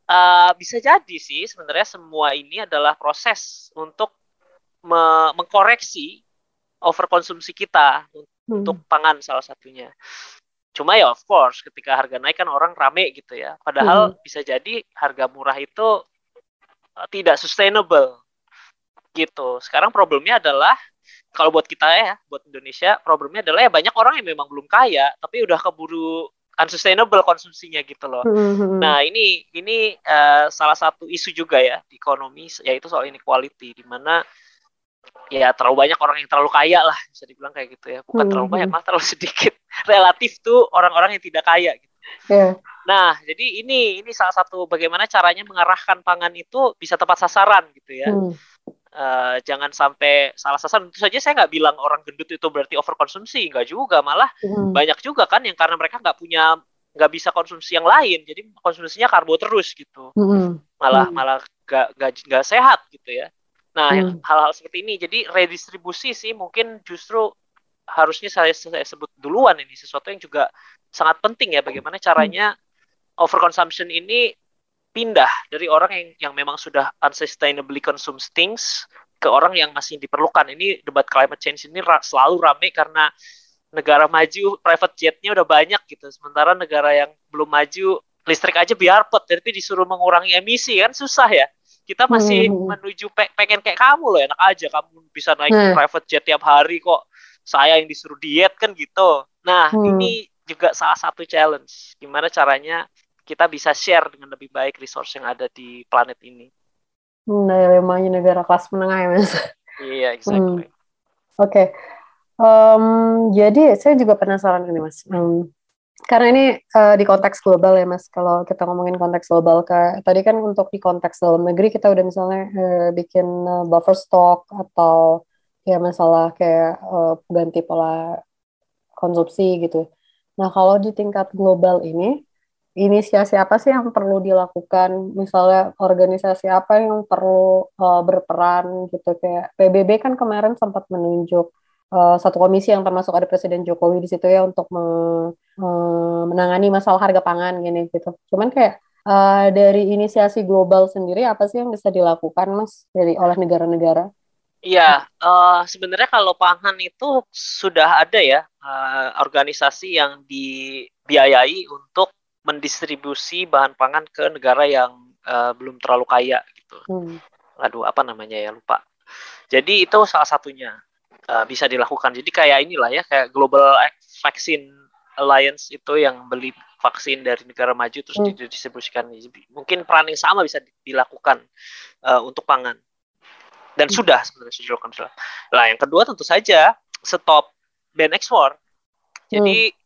uh, bisa jadi sih sebenarnya semua ini adalah proses untuk me mengkoreksi overkonsumsi kita hmm. untuk pangan salah satunya. Cuma ya of course ketika harga naik kan orang rame gitu ya. Padahal hmm. bisa jadi harga murah itu uh, tidak sustainable gitu. Sekarang problemnya adalah kalau buat kita ya, buat Indonesia, problemnya adalah ya banyak orang yang memang belum kaya tapi udah keburu unsustainable konsumsinya gitu loh. Mm-hmm. Nah ini ini uh, salah satu isu juga ya di ekonomi yaitu soal inequality di mana ya terlalu banyak orang yang terlalu kaya lah bisa dibilang kayak gitu ya bukan mm-hmm. terlalu banyak malah terlalu sedikit relatif tuh orang-orang yang tidak kaya gitu. Yeah. Nah jadi ini ini salah satu bagaimana caranya mengarahkan pangan itu bisa tepat sasaran gitu ya. Mm uh, jangan sampai salah sasaran. Tentu saja saya nggak bilang orang gendut itu berarti overkonsumsi, nggak juga. Malah hmm. banyak juga kan yang karena mereka nggak punya nggak bisa konsumsi yang lain, jadi konsumsinya karbo terus gitu. Hmm. Malah hmm. malah nggak nggak sehat gitu ya. Nah hmm. hal-hal seperti ini, jadi redistribusi sih mungkin justru harusnya saya, saya sebut duluan ini sesuatu yang juga sangat penting ya. Bagaimana caranya overconsumption ini pindah dari orang yang yang memang sudah unsustainably consume things ke orang yang masih diperlukan. Ini debat climate change ini ra selalu rame karena negara maju private jetnya udah banyak gitu. Sementara negara yang belum maju listrik aja biar pot, tapi disuruh mengurangi emisi kan susah ya. Kita masih hmm. menuju pe pengen kayak kamu loh, enak aja kamu bisa naik hmm. private jet tiap hari kok. Saya yang disuruh diet kan gitu. Nah, hmm. ini juga salah satu challenge. Gimana caranya kita bisa share dengan lebih baik resource yang ada di planet ini. Hmm, dilemanya negara kelas menengah ya mas. Iya, exactly. Hmm. Oke, okay. um, jadi saya juga penasaran ini mas. Um, karena ini uh, di konteks global ya mas. Kalau kita ngomongin konteks global, ke, tadi kan untuk di konteks dalam negeri kita udah misalnya uh, bikin uh, buffer stock atau ya masalah kayak uh, ganti pola konsumsi gitu. Nah kalau di tingkat global ini inisiasi apa sih yang perlu dilakukan? Misalnya organisasi apa yang perlu uh, berperan gitu? Kayak PBB kan kemarin sempat menunjuk uh, satu komisi yang termasuk ada Presiden Jokowi di situ ya untuk me, me, menangani masalah harga pangan gini gitu. Cuman kayak uh, dari inisiasi global sendiri apa sih yang bisa dilakukan mas dari oleh negara-negara? Iya, uh, sebenarnya kalau pangan itu sudah ada ya uh, organisasi yang dibiayai untuk mendistribusi bahan pangan ke negara yang uh, belum terlalu kaya gitu. Hmm. Aduh, apa namanya ya lupa. Jadi itu salah satunya uh, bisa dilakukan. Jadi kayak inilah ya kayak Global Vaccine Alliance itu yang beli vaksin dari negara maju terus hmm. didistribusikan. Mungkin peran yang sama bisa dilakukan uh, untuk pangan. Dan hmm. sudah sebenarnya sudah dilakukan. Nah, yang kedua tentu saja stop ban ekspor. Jadi hmm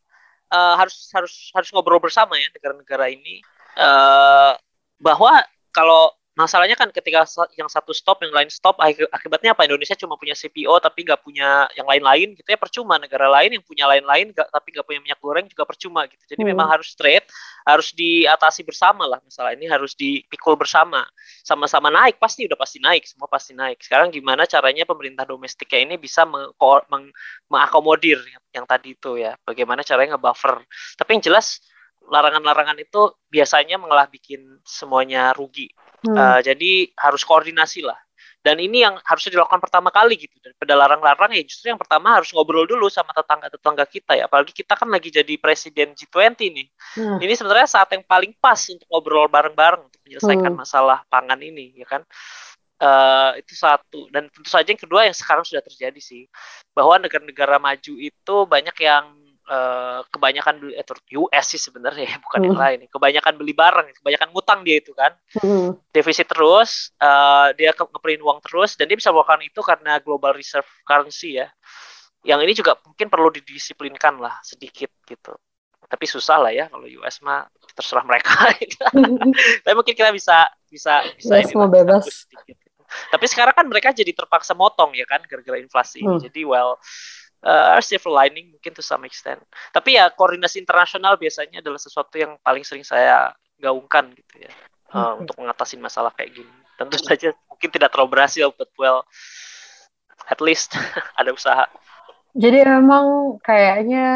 uh, harus harus harus ngobrol bersama ya negara-negara ini. Uh, bahwa kalau masalahnya kan ketika yang satu stop yang lain stop akibatnya apa? Indonesia cuma punya CPO tapi nggak punya yang lain-lain gitu ya. Percuma negara lain yang punya lain-lain tapi nggak punya minyak goreng juga percuma gitu. Jadi hmm. memang harus trade harus diatasi bersama lah masalah ini harus dipikul bersama. Sama-sama naik pasti udah pasti naik semua pasti naik. Sekarang gimana caranya pemerintah domestiknya ini bisa mengakomodir yang, yang tadi itu ya bagaimana caranya ngebuffer tapi yang jelas larangan-larangan itu biasanya mengalah bikin semuanya rugi. Hmm. Uh, jadi harus koordinasi lah. dan ini yang harusnya dilakukan pertama kali gitu daripada larang-larang ya justru yang pertama harus ngobrol dulu sama tetangga-tetangga kita ya apalagi kita kan lagi jadi presiden G20 nih hmm. ini sebenarnya saat yang paling pas untuk ngobrol bareng-bareng untuk menyelesaikan hmm. masalah pangan ini ya kan uh, itu satu. Dan tentu saja yang kedua yang sekarang sudah terjadi sih. Bahwa negara-negara maju itu banyak yang uh, kebanyakan beli eh, US sih sebenarnya ya bukan hmm. yang lain. Kebanyakan beli barang kebanyakan ngutang dia itu kan. Hmm. defisit terus uh, dia ke ngeprint uang terus dan dia bisa melakukan itu karena global reserve currency ya. Yang ini juga mungkin perlu didisiplinkan lah sedikit gitu. Tapi susah lah ya kalau US mah terserah mereka tapi mungkin kita bisa bisa bisa yes, ini bebas. sedikit. Tapi sekarang kan mereka jadi terpaksa motong ya kan gara-gara inflasi hmm. jadi well uh, silver lining mungkin to some extent. Tapi ya koordinasi internasional biasanya adalah sesuatu yang paling sering saya gaungkan gitu ya uh, untuk mengatasi masalah kayak gini. Tentu saja mungkin tidak terlalu berhasil, but well, at least ada usaha. Jadi emang kayaknya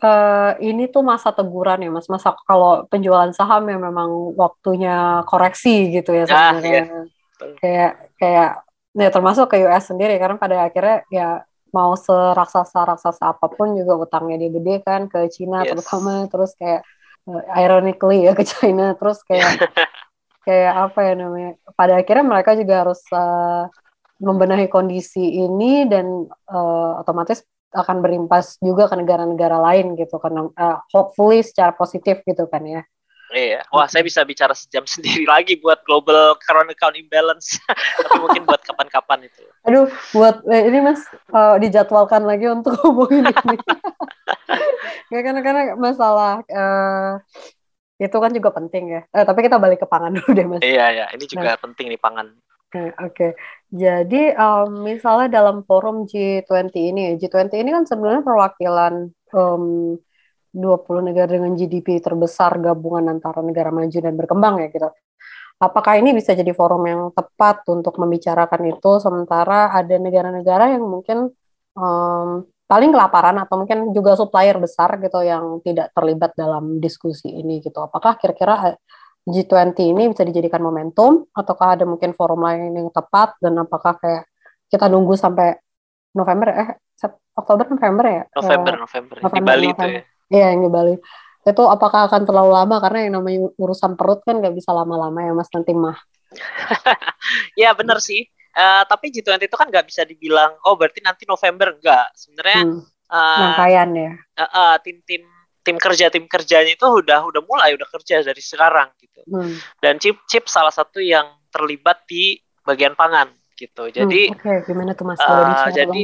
uh, ini tuh masa teguran ya mas, masa kalau penjualan saham ya memang waktunya koreksi gitu ya ah, sebenarnya. Ah, iya. Kayak kayak ya termasuk ke US sendiri karena pada akhirnya ya mau seraksasa-raksasa apa pun juga utangnya dia gede kan ke Cina yes. terutama terus kayak uh, ironically ya ke China terus kayak kayak apa ya namanya pada akhirnya mereka juga harus uh, membenahi kondisi ini dan uh, otomatis akan berimpas juga ke negara-negara lain gitu karena uh, hopefully secara positif gitu kan ya Iya, wah saya bisa bicara sejam sendiri lagi buat global current account imbalance. Tapi mungkin buat kapan-kapan itu. Aduh, buat eh, ini mas uh, dijadwalkan lagi untuk ngomongin ini. Gak karena karena masalah uh, itu kan juga penting ya. Eh, tapi kita balik ke pangan dulu deh mas. Iya iya, ini juga nah. penting nih pangan. Oke, okay. jadi um, misalnya dalam forum G20 ini, G20 ini kan sebenarnya perwakilan um, 20 negara dengan GDP terbesar gabungan antara negara maju dan berkembang ya gitu. Apakah ini bisa jadi forum yang tepat untuk membicarakan itu sementara ada negara-negara yang mungkin um, paling kelaparan atau mungkin juga supplier besar gitu yang tidak terlibat dalam diskusi ini gitu. Apakah kira-kira eh, G20 ini bisa dijadikan momentum ataukah ada mungkin forum lain yang tepat dan apakah kayak kita nunggu sampai November eh Oktober November ya? November November, November di Bali November. itu ya. Iya yang di Bali. Itu apakah akan terlalu lama karena yang namanya urusan perut kan nggak bisa lama-lama ya Mas nanti mah. ya benar sih. Uh, tapi G20 itu kan nggak bisa dibilang oh berarti nanti November enggak. Sebenarnya hmm. uh, ya. Uh, uh, tim-tim tim kerja tim kerjanya itu udah udah mulai udah kerja dari sekarang gitu. Hmm. Dan chip chip salah satu yang terlibat di bagian pangan gitu. Jadi hmm, Oke, okay. gimana tuh Mas? Uh, jadi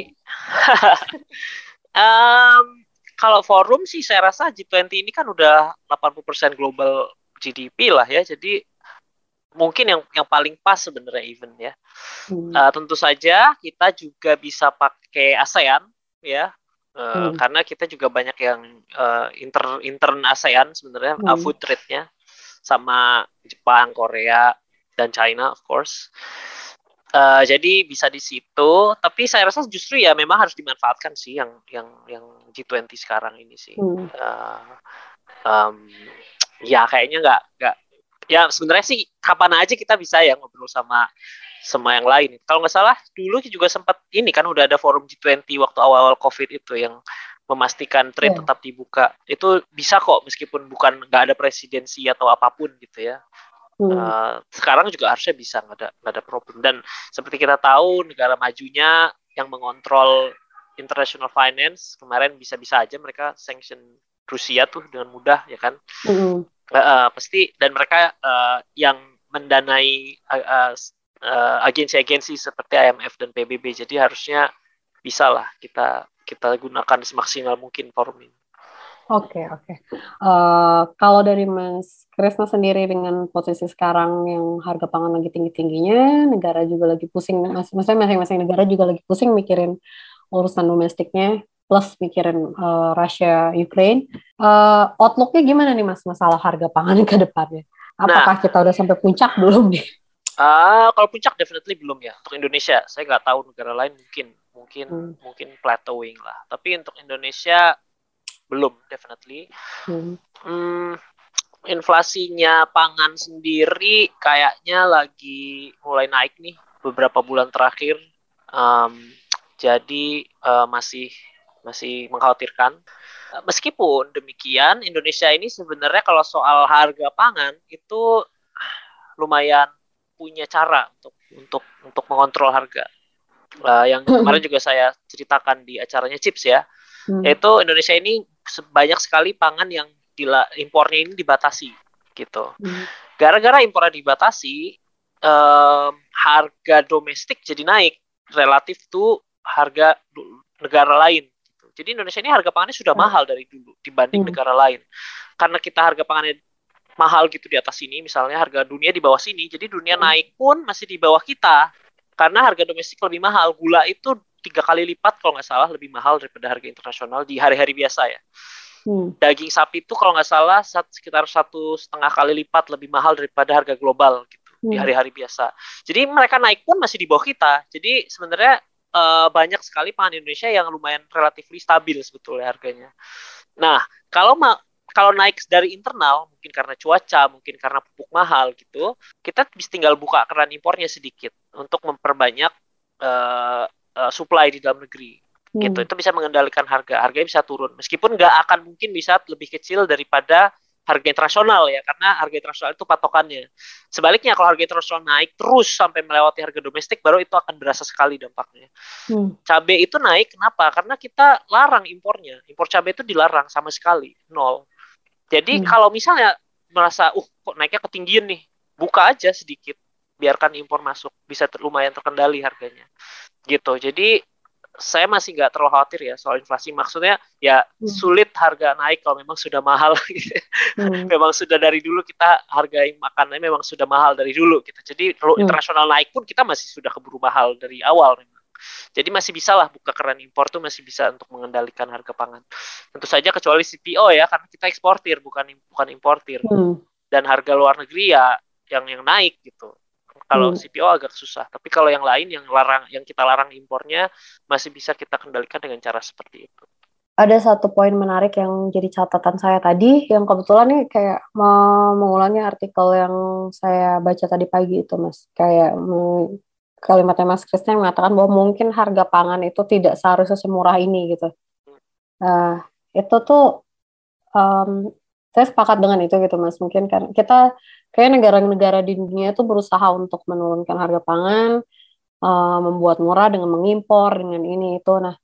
um, kalau forum sih saya rasa G20 ini kan udah 80% global GDP lah ya. Jadi mungkin yang yang paling pas sebenarnya event ya. Hmm. Uh, tentu saja kita juga bisa pakai ASEAN ya. Uh, hmm. karena kita juga banyak yang uh, inter intern ASEAN sebenarnya hmm. uh, food trade-nya sama Jepang, Korea dan China of course. Uh, jadi bisa di situ, tapi saya rasa justru ya memang harus dimanfaatkan sih yang yang yang G20 sekarang ini sih. Hmm. Uh, um, ya kayaknya nggak nggak ya sebenarnya sih kapan aja kita bisa ya ngobrol sama sama yang lain. Kalau nggak salah dulu juga sempat ini kan udah ada forum G20 waktu awal-awal COVID itu yang memastikan trade yeah. tetap dibuka. Itu bisa kok meskipun bukan nggak ada presidensi atau apa pun gitu ya. Hmm. Uh, sekarang juga harusnya bisa nggak ada nggak ada problem dan seperti kita tahu negara majunya yang mengontrol international finance kemarin bisa-bisa aja mereka sanction Rusia tuh dengan mudah ya kan hmm. uh, uh, pasti dan mereka uh, yang mendanai uh, uh, agensi-agensi seperti IMF dan PBB jadi harusnya bisa lah kita kita gunakan semaksimal mungkin forum ini. Oke, okay, oke. Okay. Uh, eh, kalau dari Mas Krisna sendiri dengan posisi sekarang yang harga pangan lagi tinggi-tingginya, negara juga lagi pusing, mas maksudnya masing-masing negara juga lagi pusing mikirin urusan domestiknya, plus mikirin uh, Russia, Ukraine. Uh, outlooknya gimana nih Mas masalah harga pangan ke depannya? Apakah nah, kita udah sampai puncak belum nih? Uh, kalau puncak definitely belum ya. Untuk Indonesia, saya nggak tahu negara lain mungkin, mungkin, hmm. mungkin plateauing lah. Tapi untuk Indonesia belum definitely hmm. Hmm, inflasinya pangan sendiri kayaknya lagi mulai naik nih beberapa bulan terakhir. Um, jadi uh, masih masih mengkhawatirkan. Meskipun demikian, Indonesia ini sebenarnya kalau soal harga pangan itu lumayan punya cara untuk untuk untuk mengontrol harga. Uh, yang kemarin juga saya ceritakan di acaranya Chips ya, hmm. yaitu Indonesia ini banyak sekali pangan yang dila, impornya ini dibatasi gitu. Hmm. Gara-gara impornya dibatasi, um, harga domestik jadi naik relatif tuh harga negara lain jadi Indonesia ini harga pangannya sudah hmm. mahal dari dulu dibanding hmm. negara lain. Karena kita harga pangannya mahal gitu di atas sini, misalnya harga dunia di bawah sini, jadi dunia hmm. naik pun masih di bawah kita. Karena harga domestik lebih mahal, gula itu tiga kali lipat kalau nggak salah lebih mahal daripada harga internasional di hari-hari biasa ya. Hmm. Daging sapi itu kalau nggak salah sekitar satu setengah kali lipat lebih mahal daripada harga global gitu hmm. di hari-hari biasa. Jadi mereka naik pun masih di bawah kita. Jadi sebenarnya uh, banyak sekali pangan Indonesia yang lumayan relatif stabil sebetulnya harganya. Nah, kalau ma kalau naik dari internal, mungkin karena cuaca, mungkin karena pupuk mahal gitu, kita bisa tinggal buka keran impornya sedikit untuk memperbanyak uh, uh, supply di dalam negeri. Hmm. Gitu, itu bisa mengendalikan harga, harganya bisa turun. Meskipun nggak akan mungkin bisa lebih kecil daripada harga internasional ya karena harga internasional itu patokannya. Sebaliknya kalau harga internasional naik terus sampai melewati harga domestik baru itu akan berasa sekali dampaknya. Hmm. Cabai itu naik kenapa? Karena kita larang impornya. Impor cabai itu dilarang sama sekali, nol. Jadi hmm. kalau misalnya merasa uh kok naiknya ketinggian nih, buka aja sedikit biarkan impor masuk bisa ter lumayan terkendali harganya gitu jadi saya masih nggak terlalu khawatir ya soal inflasi. Maksudnya ya hmm. sulit harga naik kalau memang sudah mahal. Gitu. Hmm. memang sudah dari dulu kita harga makanannya memang sudah mahal dari dulu. Gitu. Jadi kalau hmm. internasional naik pun kita masih sudah keburu mahal dari awal memang. Jadi masih bisa lah buka keran impor tuh masih bisa untuk mengendalikan harga pangan. Tentu saja kecuali CPO ya karena kita eksportir bukan bukan importir. Hmm. Dan harga luar negeri ya yang yang naik gitu. Kalau hmm. CPO agak susah, tapi kalau yang lain yang larang yang kita larang impornya masih bisa kita kendalikan dengan cara seperti itu. Ada satu poin menarik yang jadi catatan saya tadi, yang kebetulan nih kayak mau mengulangi artikel yang saya baca tadi pagi itu, Mas. Kayak kalimatnya Mas Krisna yang mengatakan bahwa mungkin harga pangan itu tidak seharusnya semurah ini gitu. Nah, itu tuh um, saya sepakat dengan itu gitu mas. Mungkin kan kita kayak negara-negara di dunia itu berusaha untuk menurunkan harga pangan uh, membuat murah dengan mengimpor dengan ini itu. Nah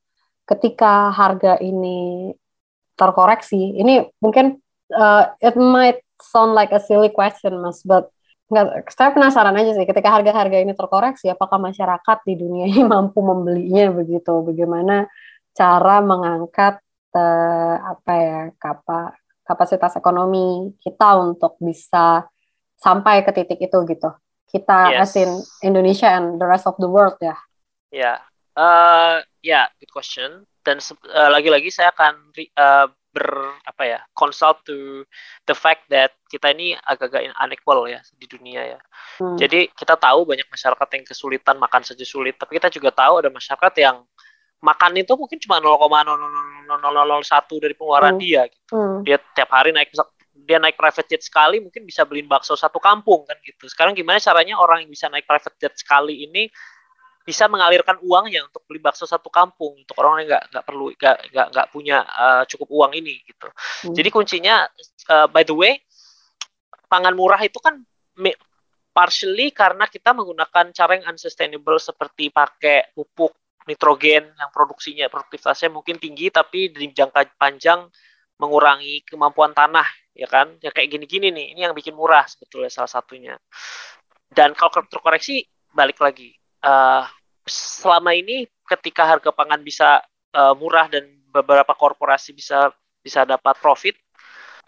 ketika harga ini terkoreksi ini mungkin uh, it might sound like a silly question mas but nggak saya penasaran aja sih ketika harga-harga ini terkoreksi apakah masyarakat di dunia ini mampu membelinya begitu? Bagaimana cara mengangkat uh, apa ya kapa kapasitas ekonomi kita untuk bisa sampai ke titik itu gitu. Kita yes. as in Indonesia and the rest of the world ya. Ya, yeah. uh, ya yeah, good question. Dan uh, lagi-lagi saya akan uh, ber apa ya consult to the fact that kita ini agak-agak unequal ya di dunia ya. Hmm. Jadi kita tahu banyak masyarakat yang kesulitan makan saja sulit, tapi kita juga tahu ada masyarakat yang makan itu mungkin cuma 0,0001 dari pengeluaran hmm. dia gitu. Hmm. Dia tiap hari naik dia naik private jet sekali mungkin bisa beliin bakso satu kampung kan gitu. Sekarang gimana caranya orang yang bisa naik private jet sekali ini bisa mengalirkan uangnya untuk beli bakso satu kampung untuk orang yang nggak nggak perlu nggak nggak nggak punya uh, cukup uang ini gitu. Hmm. Jadi kuncinya uh, by the way pangan murah itu kan partially karena kita menggunakan cara yang unsustainable seperti pakai pupuk nitrogen yang produksinya produktivitasnya mungkin tinggi tapi di jangka panjang mengurangi kemampuan tanah ya kan ya kayak gini-gini nih ini yang bikin murah sebetulnya salah satunya dan kalau terkoreksi balik lagi uh, selama ini ketika harga pangan bisa uh, murah dan beberapa korporasi bisa bisa dapat profit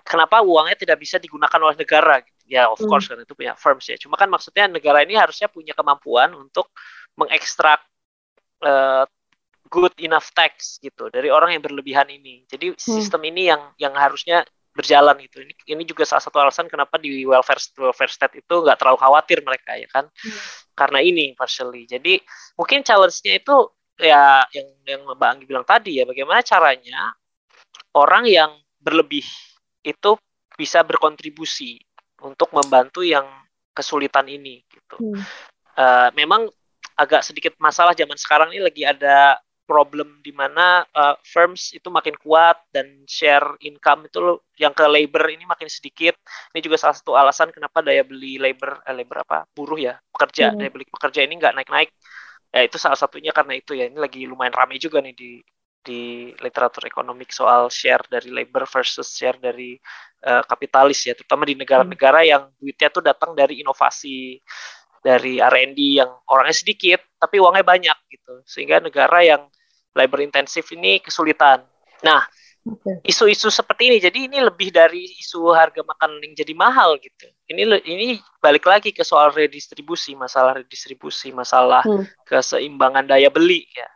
kenapa uangnya tidak bisa digunakan oleh negara ya of hmm. course hmm. kan itu punya firms ya cuma kan maksudnya negara ini harusnya punya kemampuan untuk mengekstrak uh, good enough tax gitu dari orang yang berlebihan ini. Jadi hmm. sistem ini yang yang harusnya berjalan gitu. Ini ini juga salah satu alasan kenapa di welfare welfare state itu nggak terlalu khawatir mereka ya kan. Hmm. Karena ini partially. Jadi mungkin challenge-nya itu ya yang yang Mbak Anggi bilang tadi ya bagaimana caranya orang yang berlebih itu bisa berkontribusi untuk membantu yang kesulitan ini gitu. Hmm. Uh, memang agak sedikit masalah zaman sekarang ini lagi ada problem di mana uh, firms itu makin kuat dan share income itu yang ke labor ini makin sedikit. Ini juga salah satu alasan kenapa daya beli labor eh, labor apa buruh ya pekerja hmm. daya beli pekerja ini nggak naik-naik. Ya itu salah satunya karena itu ya ini lagi lumayan ramai juga nih di di literatur ekonomik soal share dari labor versus share dari uh, kapitalis ya terutama di negara-negara yang duitnya tuh datang dari inovasi dari R&D yang orangnya sedikit tapi uangnya banyak gitu sehingga negara yang labor intensif ini kesulitan. Nah, isu-isu seperti ini jadi ini lebih dari isu harga makan yang jadi mahal gitu. Ini ini balik lagi ke soal redistribusi, masalah redistribusi, masalah hmm. keseimbangan daya beli ya.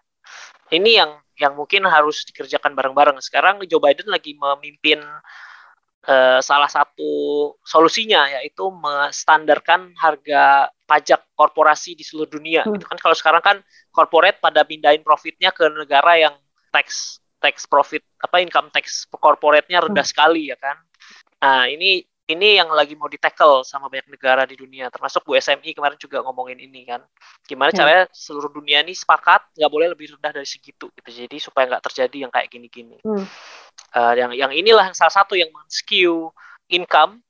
Ini yang yang mungkin harus dikerjakan bareng-bareng. Sekarang Joe Biden lagi memimpin uh, salah satu solusinya yaitu menstandarkan harga pajak korporasi di seluruh dunia. Hmm. Itu kan kalau sekarang kan corporate pada pindahin profitnya ke negara yang tax tax profit apa income tax corporate-nya rendah hmm. sekali ya kan. Nah, ini ini yang lagi mau ditackle sama banyak negara di dunia termasuk Bu SMI kemarin juga ngomongin ini kan gimana hmm. caranya seluruh dunia ini sepakat nggak boleh lebih rendah dari segitu gitu jadi supaya nggak terjadi yang kayak gini-gini hmm. uh, yang yang inilah salah satu yang men-skew income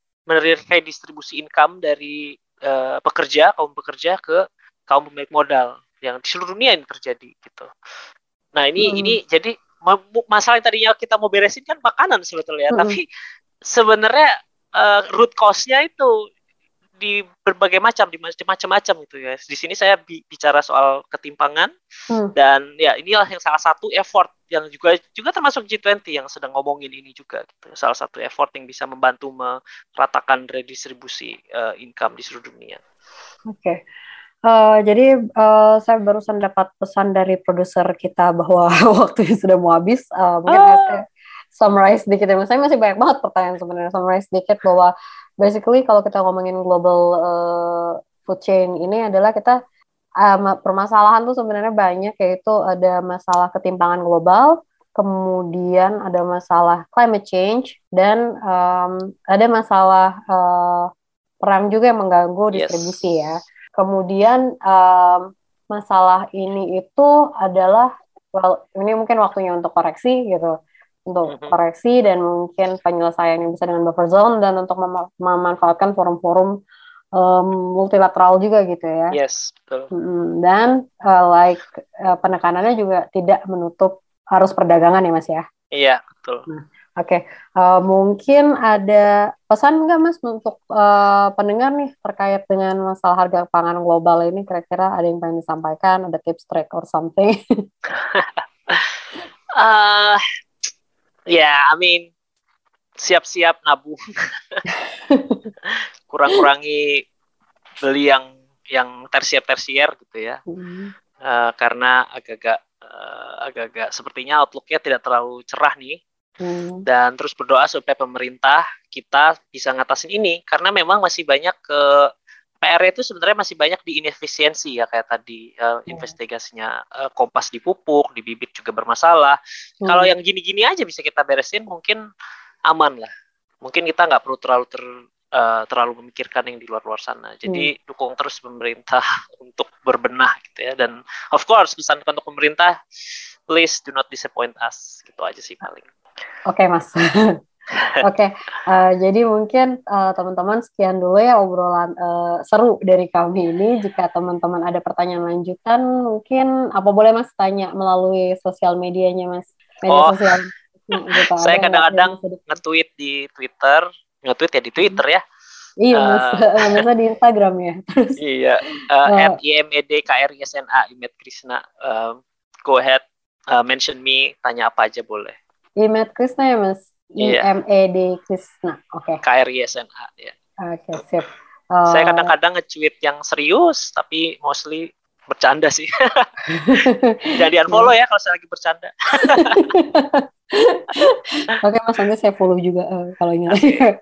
distribusi income dari uh, pekerja kaum pekerja ke kaum pemilik modal yang di seluruh dunia ini terjadi gitu. Nah ini hmm. ini jadi masalah yang tadinya kita mau beresin kan makanan sebetulnya, hmm. tapi sebenarnya uh, root cause-nya itu di berbagai macam di macam-macam gitu ya. Di sini saya bi bicara soal ketimpangan hmm. dan ya inilah yang salah satu effort yang juga juga termasuk G20 yang sedang ngomongin ini juga gitu. Salah satu effort yang bisa membantu meratakan redistribusi uh, income di seluruh dunia. Oke. Okay. Uh, eh, jadi uh, saya barusan dapat pesan dari produser kita bahwa waktunya sudah mau habis. Uh, mungkin saya summarize sedikit ya. Saya masih banyak banget pertanyaan sebenarnya. Summarize sedikit bahwa basically kalau kita ngomongin global uh, food chain ini adalah kita um, permasalahan tuh sebenarnya banyak yaitu ada masalah ketimpangan global, kemudian ada masalah climate change dan um, ada masalah uh, perang juga yang mengganggu distribusi yes. ya. Kemudian um, masalah ini itu adalah well ini mungkin waktunya untuk koreksi gitu untuk koreksi dan mungkin penyelesaian yang bisa dengan buffer zone dan untuk mem memanfaatkan forum-forum um, multilateral juga gitu ya. Yes, betul. Dan uh, like uh, penekanannya juga tidak menutup harus perdagangan ya Mas ya. Iya, betul. Nah, Oke, okay. uh, mungkin ada pesan nggak Mas untuk uh, pendengar nih terkait dengan masalah harga pangan global ini kira-kira ada yang pengen disampaikan, ada tips trick or something? uh, yeah, I mean siap-siap nabung. Kurang-kurangi beli yang yang tersier-tersier gitu ya. Mm. Uh, karena agak-agak uh, agak-agak sepertinya outlooknya tidak terlalu cerah nih. Mm. Dan terus berdoa supaya pemerintah kita bisa ngatasin ini karena memang masih banyak ke PR itu sebenarnya masih banyak di inefisiensi ya kayak tadi uh, investigasinya uh, kompas di pupuk, di bibit juga bermasalah. Hmm. Kalau yang gini-gini aja bisa kita beresin mungkin aman lah. Mungkin kita nggak perlu terlalu ter, uh, terlalu memikirkan yang di luar-luar sana. Jadi hmm. dukung terus pemerintah untuk berbenah gitu ya dan of course pesan untuk pemerintah please do not disappoint us gitu aja sih paling. Oke, okay, Mas. Oke, okay, uh, eh, jadi mungkin uh, teman-teman sekian dulu ya obrolan uh, seru dari kami ini. Jika teman-teman ada pertanyaan lanjutan, mungkin apa boleh mas tanya melalui sosial medianya mas, media oh, sosial. Gitu. Saya kadang-kadang nge-tweet di Twitter, nge-tweet ya di Twitter ya. Iya, mas, uh, masa di Instagram ya. Terus, iya, uh, uh, E D K R I S N A Imet Krishna. Uh, go ahead, uh, mention me, tanya apa aja boleh. Imet Krishna ya mas. I M E D Krishna. Oke. Okay. K R I S N A ya. Oke, okay, sip. Uh, saya kadang-kadang nge-tweet yang serius tapi mostly bercanda sih. Jadi unfollow ya kalau saya lagi bercanda. Oke mas, nanti saya follow juga uh, kalau ingin. Oke,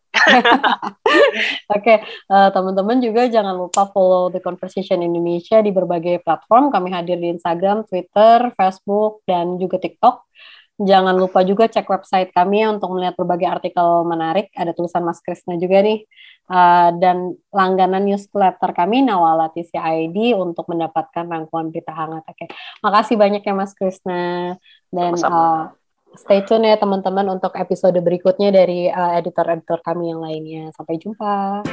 okay, uh, teman-teman juga jangan lupa follow The Conversation Indonesia di berbagai platform. Kami hadir di Instagram, Twitter, Facebook, dan juga TikTok. Jangan lupa juga cek website kami untuk melihat berbagai artikel menarik. Ada tulisan Mas Krisna juga nih. uh, dan langganan newsletter kami Nawala TCID untuk mendapatkan rangkuman berita hangat. Oke, makasih banyak ya Mas Krisna dan uh, stay tune ya teman-teman untuk episode berikutnya dari uh, editor-editor kami yang lainnya. Sampai jumpa.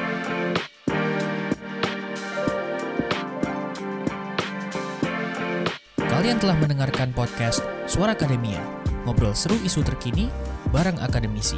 Kalian telah mendengarkan podcast Suara Akademia, ngobrol seru isu terkini bareng akademisi.